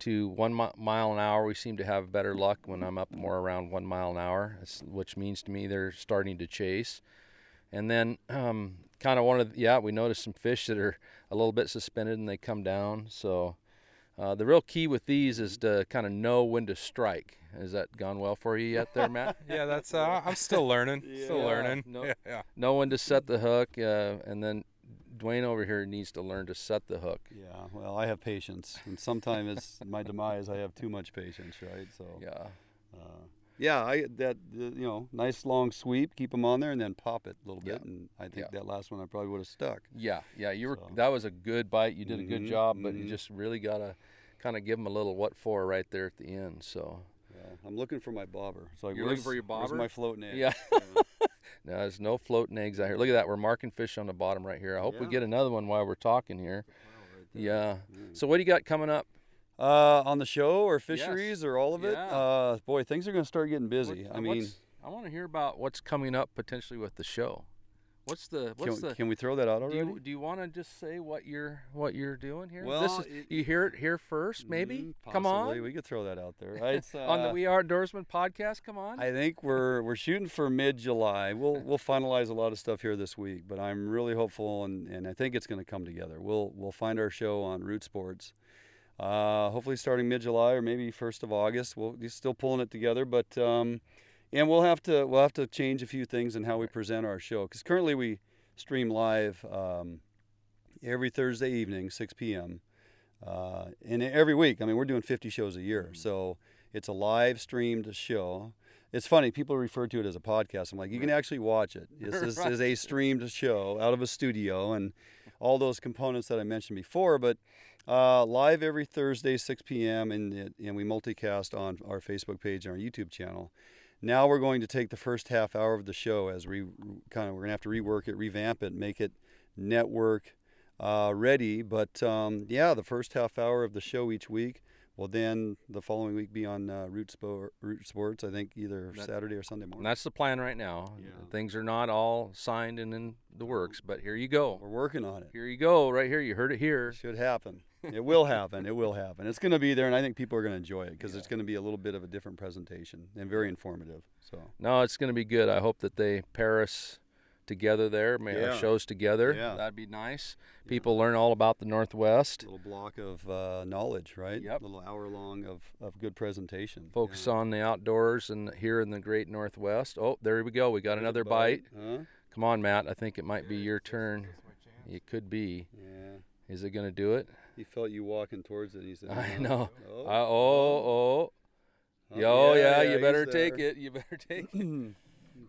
to one mi- mile an hour. We seem to have better luck when I'm up more around one mile an hour, which means to me they're starting to chase. And then, um, kind of one of the, yeah, we noticed some fish that are a little bit suspended and they come down. So uh, the real key with these is to kind of know when to strike. Has that gone well for you yet, there, Matt? yeah, that's. Uh, I'm still learning. yeah. Still learning. Know, yeah, yeah. Know when to set the hook, uh, and then Dwayne over here needs to learn to set the hook. Yeah. Well, I have patience, and sometimes it's my demise. I have too much patience, right? So. Yeah. Uh, yeah, I that you know, nice long sweep, keep them on there, and then pop it a little bit. And I think that last one I probably would have stuck. Yeah, yeah, you were. So. That was a good bite. You did mm-hmm, a good mm-hmm, job, but mm-hmm. you just really gotta kind of give them a little what for right there at the end. So. Yeah, I'm looking for my bobber. So You're looking for your bobber. Where's bobber? my floating egg? Yeah. No, there's no floating eggs out here. Look at that. We're marking fish on the bottom right here. I hope we get another one while we're talking here. Yeah. So what do you got coming up? Uh, on the show or fisheries Yes. or all of it? Yeah. Uh, boy, things are going to start getting busy. What- I mean, I want to hear about what's coming up potentially with the show. What's the can, what's the can we throw that out do already? you, do you want to just say what you're what you're doing here? Well, this is, it- you hear it here first, maybe. Mm, Come on, we could throw that out there. It's, on the uh, We Are Outdoorsman podcast. Come on. I think we're we're shooting for mid July. We'll we'll finalize a lot of stuff here this week, but I'm really hopeful and, and I think it's going to come together. We'll we'll find our show on Root Sports. Uh, hopefully starting mid July or maybe first of August. We'll we're still pulling it together, but um, and we'll have to we'll have to change a few things in how we present our show because currently we stream live um, every Thursday evening, 6 p.m. Uh, and every week. I mean, we're doing 50 shows a year, so it's a live streamed show. It's funny people refer to it as a podcast. I'm like, you can actually watch it. This is, is a streamed show out of a studio and all those components that I mentioned before. But uh, live every Thursday, 6 p.m. and it, and we multicast on our Facebook page and our YouTube channel. Now we're going to take the first half hour of the show as we kind of we're gonna have to rework it, revamp it, make it network uh, ready. But um, yeah, the first half hour of the show each week Well, then the following week be on uh, Root, Sport, Root Sports. I think either That- Saturday or Sunday morning. that's the plan right now. Yeah. Things are not all signed and in the works, but here you go. We're working on it. Here you go, right here. You heard it here. Should happen. It will happen. It will happen. It's going to be there, and I think people are going to enjoy it because it's going to be a little bit of a different presentation and very informative. So No, it's going to be good. I hope that they pair us together there, may our Yeah. shows together. Yeah. That'd be nice. People learn all about the Northwest. A little block of uh, knowledge, right? Yep. A little hour long of, of good presentation. Focus Yeah. on the outdoors and here in the great Northwest. Oh, there we go. We got another bite. Huh? Come on, Matt. I think it might be your turn. It could be. Yeah. Is it going to do it? He felt you walking towards it. And he said, I know. Oh, Uh, oh, oh. oh, Yo, yeah, you better take there. it. You better take it.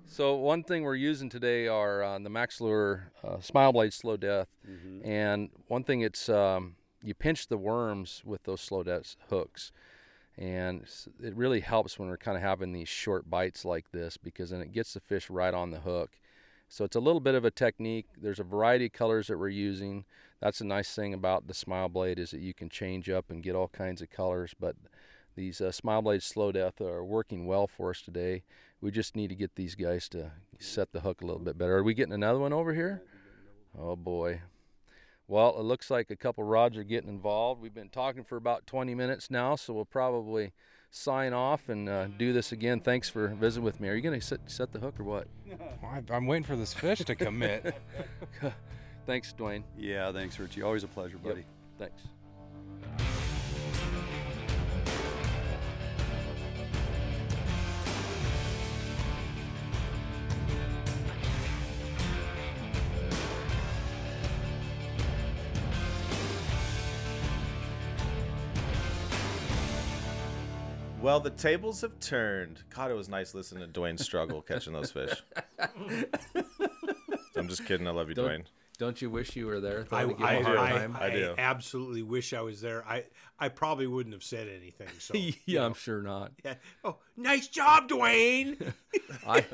So one thing we're using today are uh, the Max Lure uh, Smile Blade Slow Death, Mhm. and one thing it's um, you pinch the worms with those slow death hooks, and it really helps when we're kind of having these short bites like this because then it gets the fish right on the hook. So it's a little bit of a technique. There's a variety of colors that we're using. That's a nice thing about the Smile Blade is that you can change up and get all kinds of colors. But these uh, Smile Blade Slow Death are working well for us today. We just need to get these guys to set the hook a little bit better. Are we getting another one over here? Oh boy. Well, it looks like a couple rods are getting involved. We've been talking for about 20 minutes now, so we'll probably sign off and uh, do this again. Thanks for visiting with me. Are you going to set, set the hook or what? I- I'm waiting for this fish to commit. Thanks, Dwayne. Yeah, thanks, Richie. Always a pleasure, Yep. buddy. Thanks. Well, the tables have turned. God, it was nice listening to Dwayne struggle catching those fish. I'm just kidding. I love you, Don't- Dwayne. Don't you wish you were there? I, I'd I, you a hard I, time? I, I do. absolutely wish I was there. I, I probably wouldn't have said anything. So you yeah, know. I'm sure not. Yeah. Oh, nice job, Dwayne. I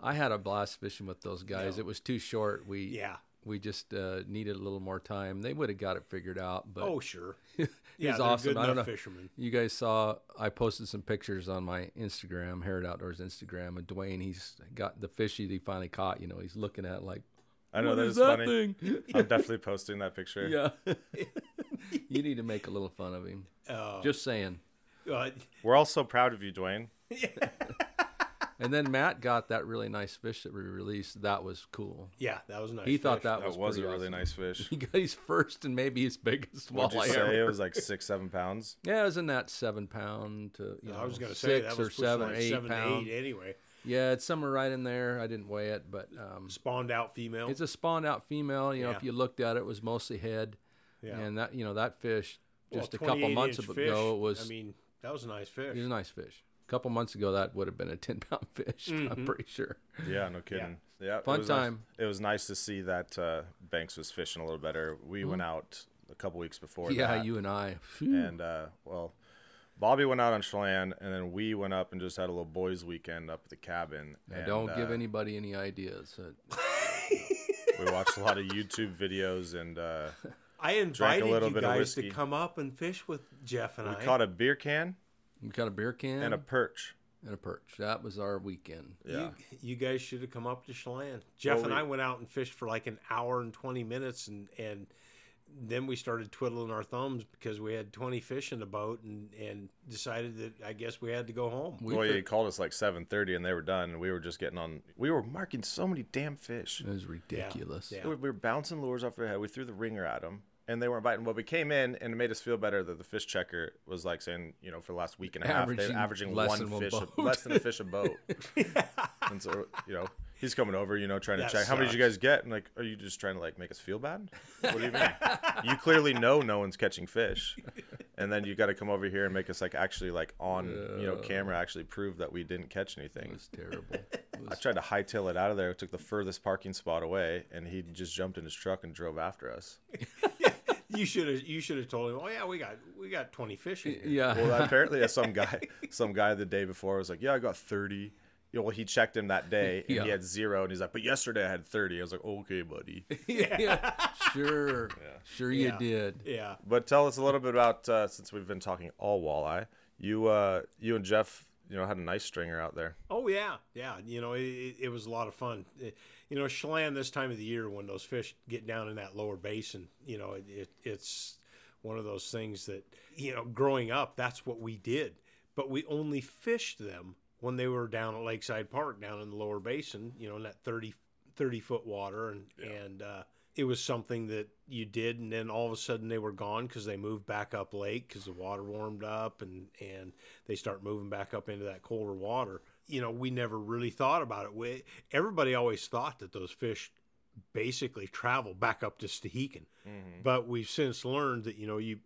I had a blast fishing with those guys. It was too short. We yeah. We just uh, needed a little more time. They would have got it figured out, but Oh, sure. it Yeah, was awesome. good I don't enough know. fishermen. You guys saw I posted some pictures on my Instagram, Herod Outdoors Instagram, and Dwayne he's got the fish that he finally caught. You know, he's looking at like I know what that is is that funny. thing? I'm definitely posting that picture. yeah. you need to make a little fun of him. Uh, Just saying. uh, We're all so proud of you, Dwayne. And then Matt got that really nice fish that we released. That was cool. yeah, that was nice. he thought that, That was, was a pretty really awesome. nice fish. He got his first and maybe his biggest What'd you say? ever. It was like six, seven pounds. Yeah, it was in that seven pound to you know, I was going to say six that or was pushing seven, like eight seven to pound. eight anyway. Yeah, it's somewhere right in there. I didn't weigh it, but um, Spawned out female. it's a spawned out female. You know, Yeah. if you looked at it, it was mostly head, yeah. and that you know that fish Well, just a couple months ago fish, it was I mean, that was a nice fish. it was a nice fish. A couple months ago, that would have been a ten pound fish. I'm Mhm. pretty sure. Yeah, no kidding. Yeah, it Fun was nice- time. It was nice to see that uh, Banks was fishing a little better. We went out a couple weeks before. Mm-hmm. yeah, that, you and I. and uh, well, Bobby went out on Chelan, and then we went up and just had a little boys' weekend up at the cabin. Now, and, don't give uh, anybody any ideas. We watched a lot of YouTube videos, and uh, I invited little you bit of guys to come up and fish with Jeff and we I. caught a beer can we got a beer can and a perch. and a perch. That was our weekend. Yeah, You, you guys should have come up to Chelan. Jeff Well, and we- I went out and fished for like an hour and 20 minutes, and, and then we started twiddling our thumbs because we had 20 fish in the boat and, and decided that I guess we had to go home. We well, fi- he called us like seven thirty, and they were done, and we were just getting on. We were marking so many damn fish. it was ridiculous. yeah. We we were bouncing lures off their head. We threw the ringer at them, and they weren't biting. Well, we came in, and it made us feel better that the fish checker was like saying, you know, for the last week and a half, Averaging they're averaging less one than one fish, boat. a, less than a fish a boat. and so, you know, he's coming over, you know, trying to That check. How many did you guys get? And like, are you just trying to like make us feel bad? What do you mean? you clearly know no one's catching fish, and then you got to come over here and make us like actually like on you know camera actually prove that we didn't catch anything. It anything. was terrible. It I tried to hightail it out of there. Took the furthest parking spot away, and he just jumped in his truck and drove after us. You should have you should have told him. Oh yeah, we got we got 20 fish in here. yeah. Well, apparently, some guy, some guy the day before was like, "Yeah, I got 30. You know, well, he checked him that day, and Yeah. he had zero, and he's like, "But yesterday I had 30. I was like, "Okay, buddy." yeah. Sure. Sure you Yeah. did. Yeah. But tell us a little bit about uh, since we've been talking all walleye. You, uh, you and Jeff, you know, had a nice stringer out there. Oh yeah, yeah. You know, it, it, it was a lot of fun. It- you know, Chelan this time of the year when those fish get down in that lower basin, you know, it, it, it's one of those things that you know, growing up, that's what we did. But we only fished them when they were down at Lakeside Park, down in the lower basin. You know, in that 30, 30 foot water, and and uh, it was something that you did, and then all of a sudden they were gone because they moved back up lake because the water warmed up, and and they start moving back up into that colder water. You know, we never really thought about it. We, everybody always thought that those fish basically travel back up to Stehekin, mm-hmm. but we've since learned that you know you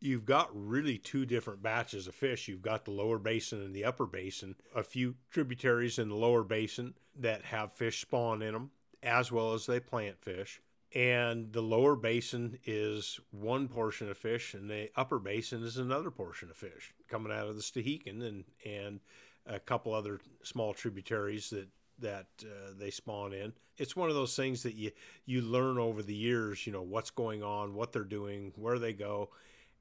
you've got really two different batches of fish. You've got the lower basin and the upper basin, a few tributaries in the lower basin that have fish spawn in them, as well as they plant fish. And the lower basin is one portion of fish, and the upper basin is another portion of fish coming out of the Stehekin and and a couple other small tributaries that that uh, they spawn in. It's one of those things that you you learn over the years. You know what's going on, what they're doing, where they go,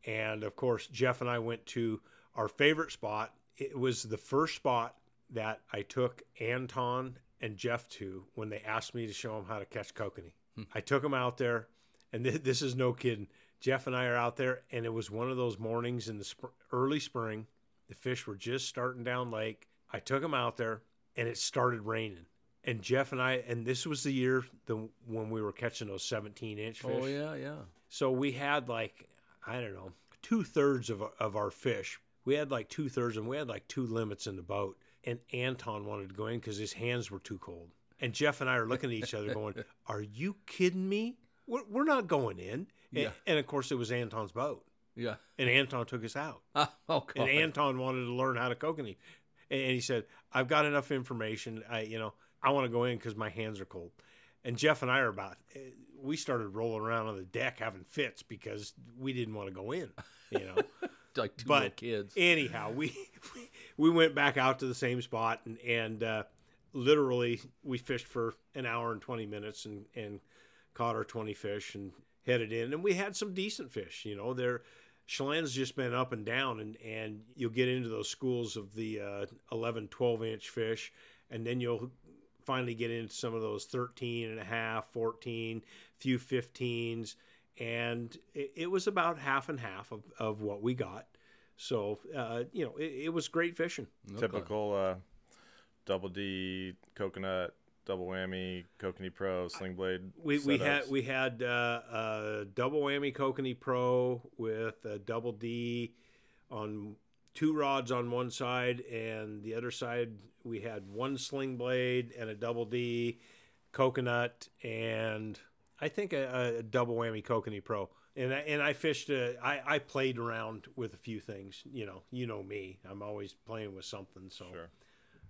and of course Jeff and I went to our favorite spot. It was the first spot that I took Anton and Jeff to when they asked me to show them how to catch kokanee. I took them out there, and th- this is no kidding. Jeff and I are out there, and it was one of those mornings in the sp- early spring. The fish were just starting down lake. I took them out there, and it started raining. And Jeff and I, and this was the year the, when we were catching those 17 inch oh, fish. Oh yeah, yeah. So we had like, I don't know, two thirds of, of our fish. We had like two thirds, and we had like two limits in the boat. And Anton wanted to go in because his hands were too cold. And Jeff and I are looking at each other going, Are you kidding me? We're, we're not going in. And, Yeah. and of course, it was Anton's boat. Yeah. And Anton took us out. oh God. And Anton wanted to learn how to kokanee. And and he said, I've got enough information. I, you know, I want to go in because my hands are cold. And Jeff and I are about, eh, we started rolling around on the deck having fits because we didn't want to go in, you know. like two but kids. anyhow, we, we went back out to the same spot and, and uh, literally we fished for an hour and 20 minutes and, and caught our 20 fish and headed in. And we had some decent fish, you know, they're, Chelan's just been up and down and, and you'll get into those schools of the uh, 11, 12 inch fish. And then you'll finally get into some of those 13 and a half, 14, few 15s. And it, it was about half and half of, of what we got. So, uh, you know, it, it was great fishing. Typical uh, double D coconut, double whammy, kokanee pro, sling blade. We, we had we had uh, a double whammy kokanee pro with a double D on two rods on one side, and the other side we had one sling blade and a double D coconut, and I think a, a double whammy kokanee pro. And I, and I fished. Uh, I I played around with a few things. You know, you know me. I'm always playing with something. So Sure.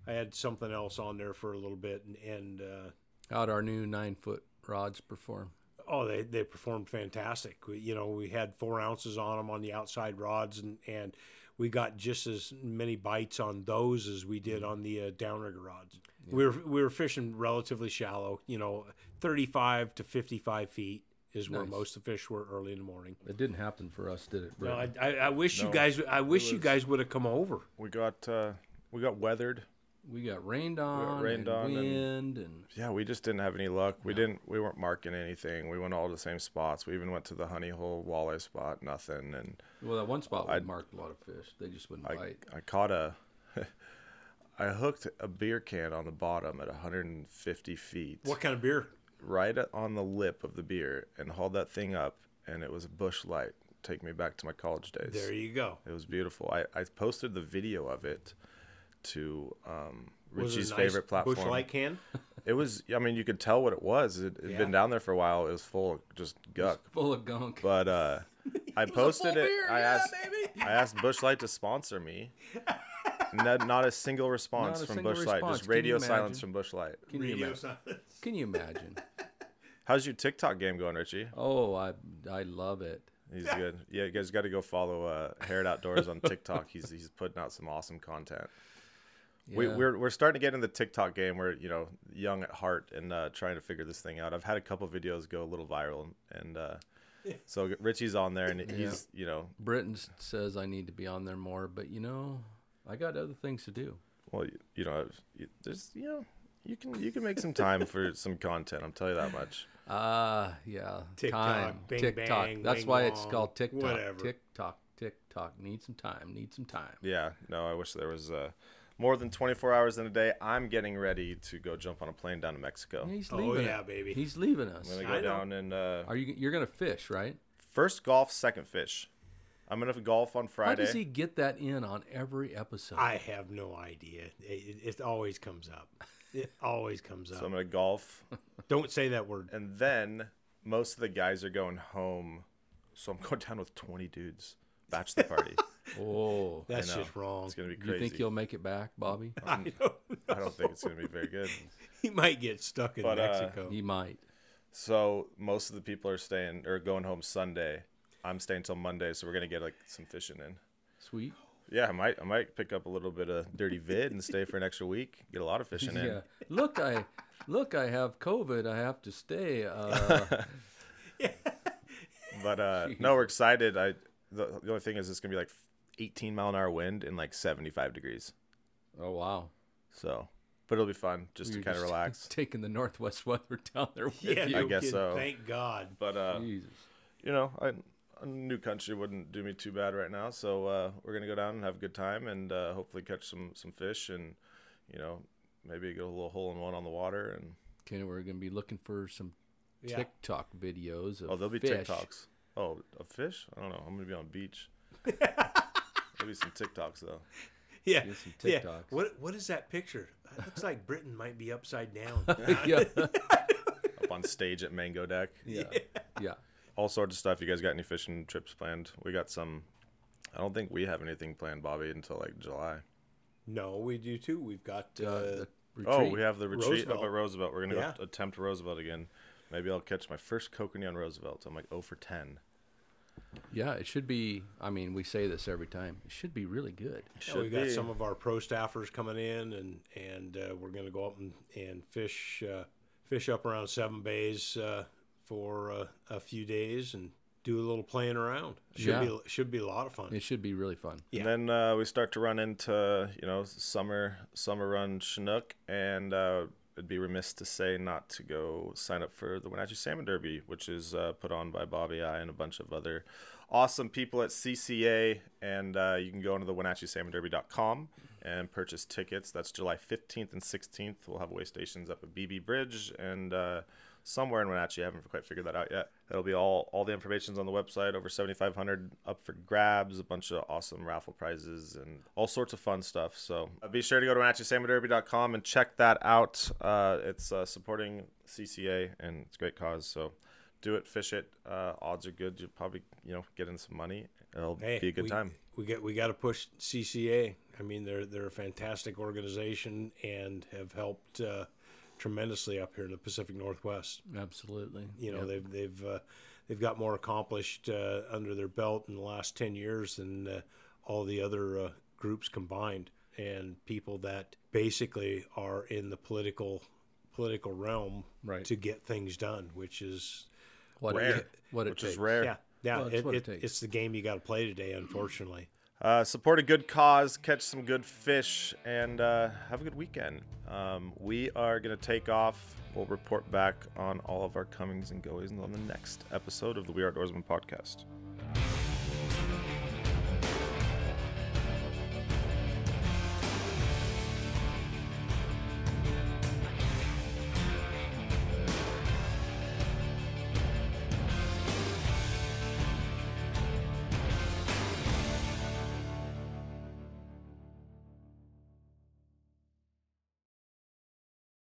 I had something else on there for a little bit, and, and uh, How'd our new nine foot rods perform? Oh, they, they performed fantastic. We, you know, we had four ounces on them on the outside rods, and, and we got just as many bites on those as we did on the uh, downrigger rods. We were we were fishing relatively shallow, you know, thirty five to fifty five feet is where most of the fish were early in the morning. It didn't happen for us, did it? No, I, I, I wish you guys I wish you guys would have come over. We got uh, we got weathered. We got rained on, rained and on wind, and, Yeah, we just didn't have any luck. We didn't. We weren't marking anything. We went all the same spots. We even went to the honey hole walleye spot. Nothing. And well, that one spot we I'd- marked a lot of fish. They just wouldn't I bite. I caught a. I hooked a beer can on the bottom at 150 feet, What kind of beer? right on the lip of the beer, and hauled that thing up, and it was a Busch Light. Take me back to my college days. There you go. It was beautiful. I, I posted the video of it to um, Was it a Richie's nice favorite platform. Busch Light can. It was. I mean, you could tell what it was. It had Yeah. been down there for a while. It was full of just guck. Full of gunk. But uh, I posted it. I asked. baby. I asked Busch Light to sponsor me. Not, not a single response a from single Busch Light. response. Just radio silence imagine? from Busch Light. Can you, Radio ima- silence. can you imagine? How's your TikTok game going, Richie? Oh, I I love it. He's good. Yeah, you guys got to go follow uh, Harrod Outdoors on TikTok. He's he's putting out some awesome content. We, Yeah. we're we're starting to get in the TikTok game. We're you know young at heart and uh, trying to figure this thing out. I've had a couple videos go a little viral, and uh, so Richie's on there, and he's you know Britton says I need to be on there more, but you know, I got other things to do. well you, you know there's you know you can you can make some time for some content. I'm telling you that much. Ah, yeah. TikTok, time. bing, TikTok. bang, That's wing why it's called TikTok. whatever. TikTok. TikTok. Need some time. Need some time. Yeah, no, I wish there was uh, more than 24 hours in a day. I'm getting ready to go jump on a plane down to Mexico. He's leaving. Oh, leaving. yeah, it. baby. He's leaving us. I'm gonna I go know. down and uh, Are you? You're gonna fish, right? first golf, second fish. I'm gonna golf on Friday. How Friday. does he get that in on every episode? I have no idea. It, it always comes up. It always comes up. So I'm gonna golf, Don't say that word. and then most of the guys are going home. So I'm going down with 20 dudes, bachelor party. Oh, That's just wrong. It's gonna be do you think you'll make it back, Bobby? I don't know. I don't think it's gonna be very good. He might get stuck in But, uh, Mexico. he might. So most of the people are staying or going home Sunday. I'm staying till Monday, so we're gonna get like some fishing in. Sweet. Yeah, I might I might pick up a little bit of dirty vid and stay for an extra week. Get a lot of fishing in. Yeah. Look, I look. I have COVID. I have to stay. Uh, But uh, no, we're excited. I the, the only thing is it's gonna be like 18 mile an hour wind and like 75 degrees. oh wow. So, but it'll be fun just You're to kind of relax. Taking the northwest weather down there with yeah, you. I guess so. Thank God. But uh, Jesus. you know, I, a new country wouldn't do me too bad right now. So uh, we're gonna go down and have a good time and uh, hopefully catch some some fish and you know maybe get a little hole in one on the water and Okay, we're gonna be looking for some Yeah. TikTok videos of oh there'll be fish. TikToks. Oh, a fish? I don't know. I'm gonna be on the beach. there'll be some TikToks though. Yeah. Get some yeah. What What is that picture? It looks like Britton might be upside down. yeah. Up on stage at Mango Deck. yeah. Yeah. all sorts of stuff. You guys got any fishing trips planned? We got some. I don't think we have anything planned, Bobby, until like July. no, we do too. We've got. Uh, Uh, the Oh, we have the retreat Roosevelt. up at Roosevelt. We're gonna Yeah. go attempt Roosevelt again. Maybe I'll catch my first kokanee on Roosevelt. I'm like 0 for 10. Yeah, it should be. I mean, we say this every time. It should be really good. Yeah, we Should got be. some of our pro staffers coming in, and and uh, we're going to go up and, and fish uh, fish up around Seven Bays uh, for uh, a few days and do a little playing around. Should Yeah. be should be a lot of fun. It should be really fun. Yeah. And then uh, we start to run into you know summer summer run Chinook, and uh, it'd be remiss to say not to go sign up for the Wenatchee Salmon Derby, which is uh, put on by Bobby I and a bunch of other awesome people at CCA. And uh, you can go into the WenatcheeSalmonDerby.com and purchase tickets. That's July 15th and 16th. We'll have way stations up at Beebe Bridge and uh, somewhere in Wenatchee. I haven't quite figured that out yet. It'll be all all the information's on the website. Over 7,500 up for grabs. A bunch of awesome raffle prizes and all sorts of fun stuff. So uh, be sure to go to WenatcheeSalmonDerby.com and check that out. Uh, it's uh, supporting CCA and it's a great cause. So do it, fish it. Uh, odds are good. You'll probably you know get in some money. It'll Hey, be a good we, time. We get we got to push CCA. I mean, they're they're a fantastic organization and have helped uh, tremendously up here in the Pacific Northwest. Absolutely. You know, Yep. they've they've uh, they've got more accomplished uh, under their belt in the last ten years than uh, all the other uh, groups combined and people that basically are in the political political realm Right. to get things done, which is what Rare, it, what it which takes. is rare. yeah, yeah, Well, it's it, it it- takes. it's the game you got to play today, unfortunately. Uh, support a good cause, catch some good fish, and uh, have a good weekend. Um, we are going to take off. We'll report back on all of our comings and goings on the next episode of the We Are Outdoorsman podcast.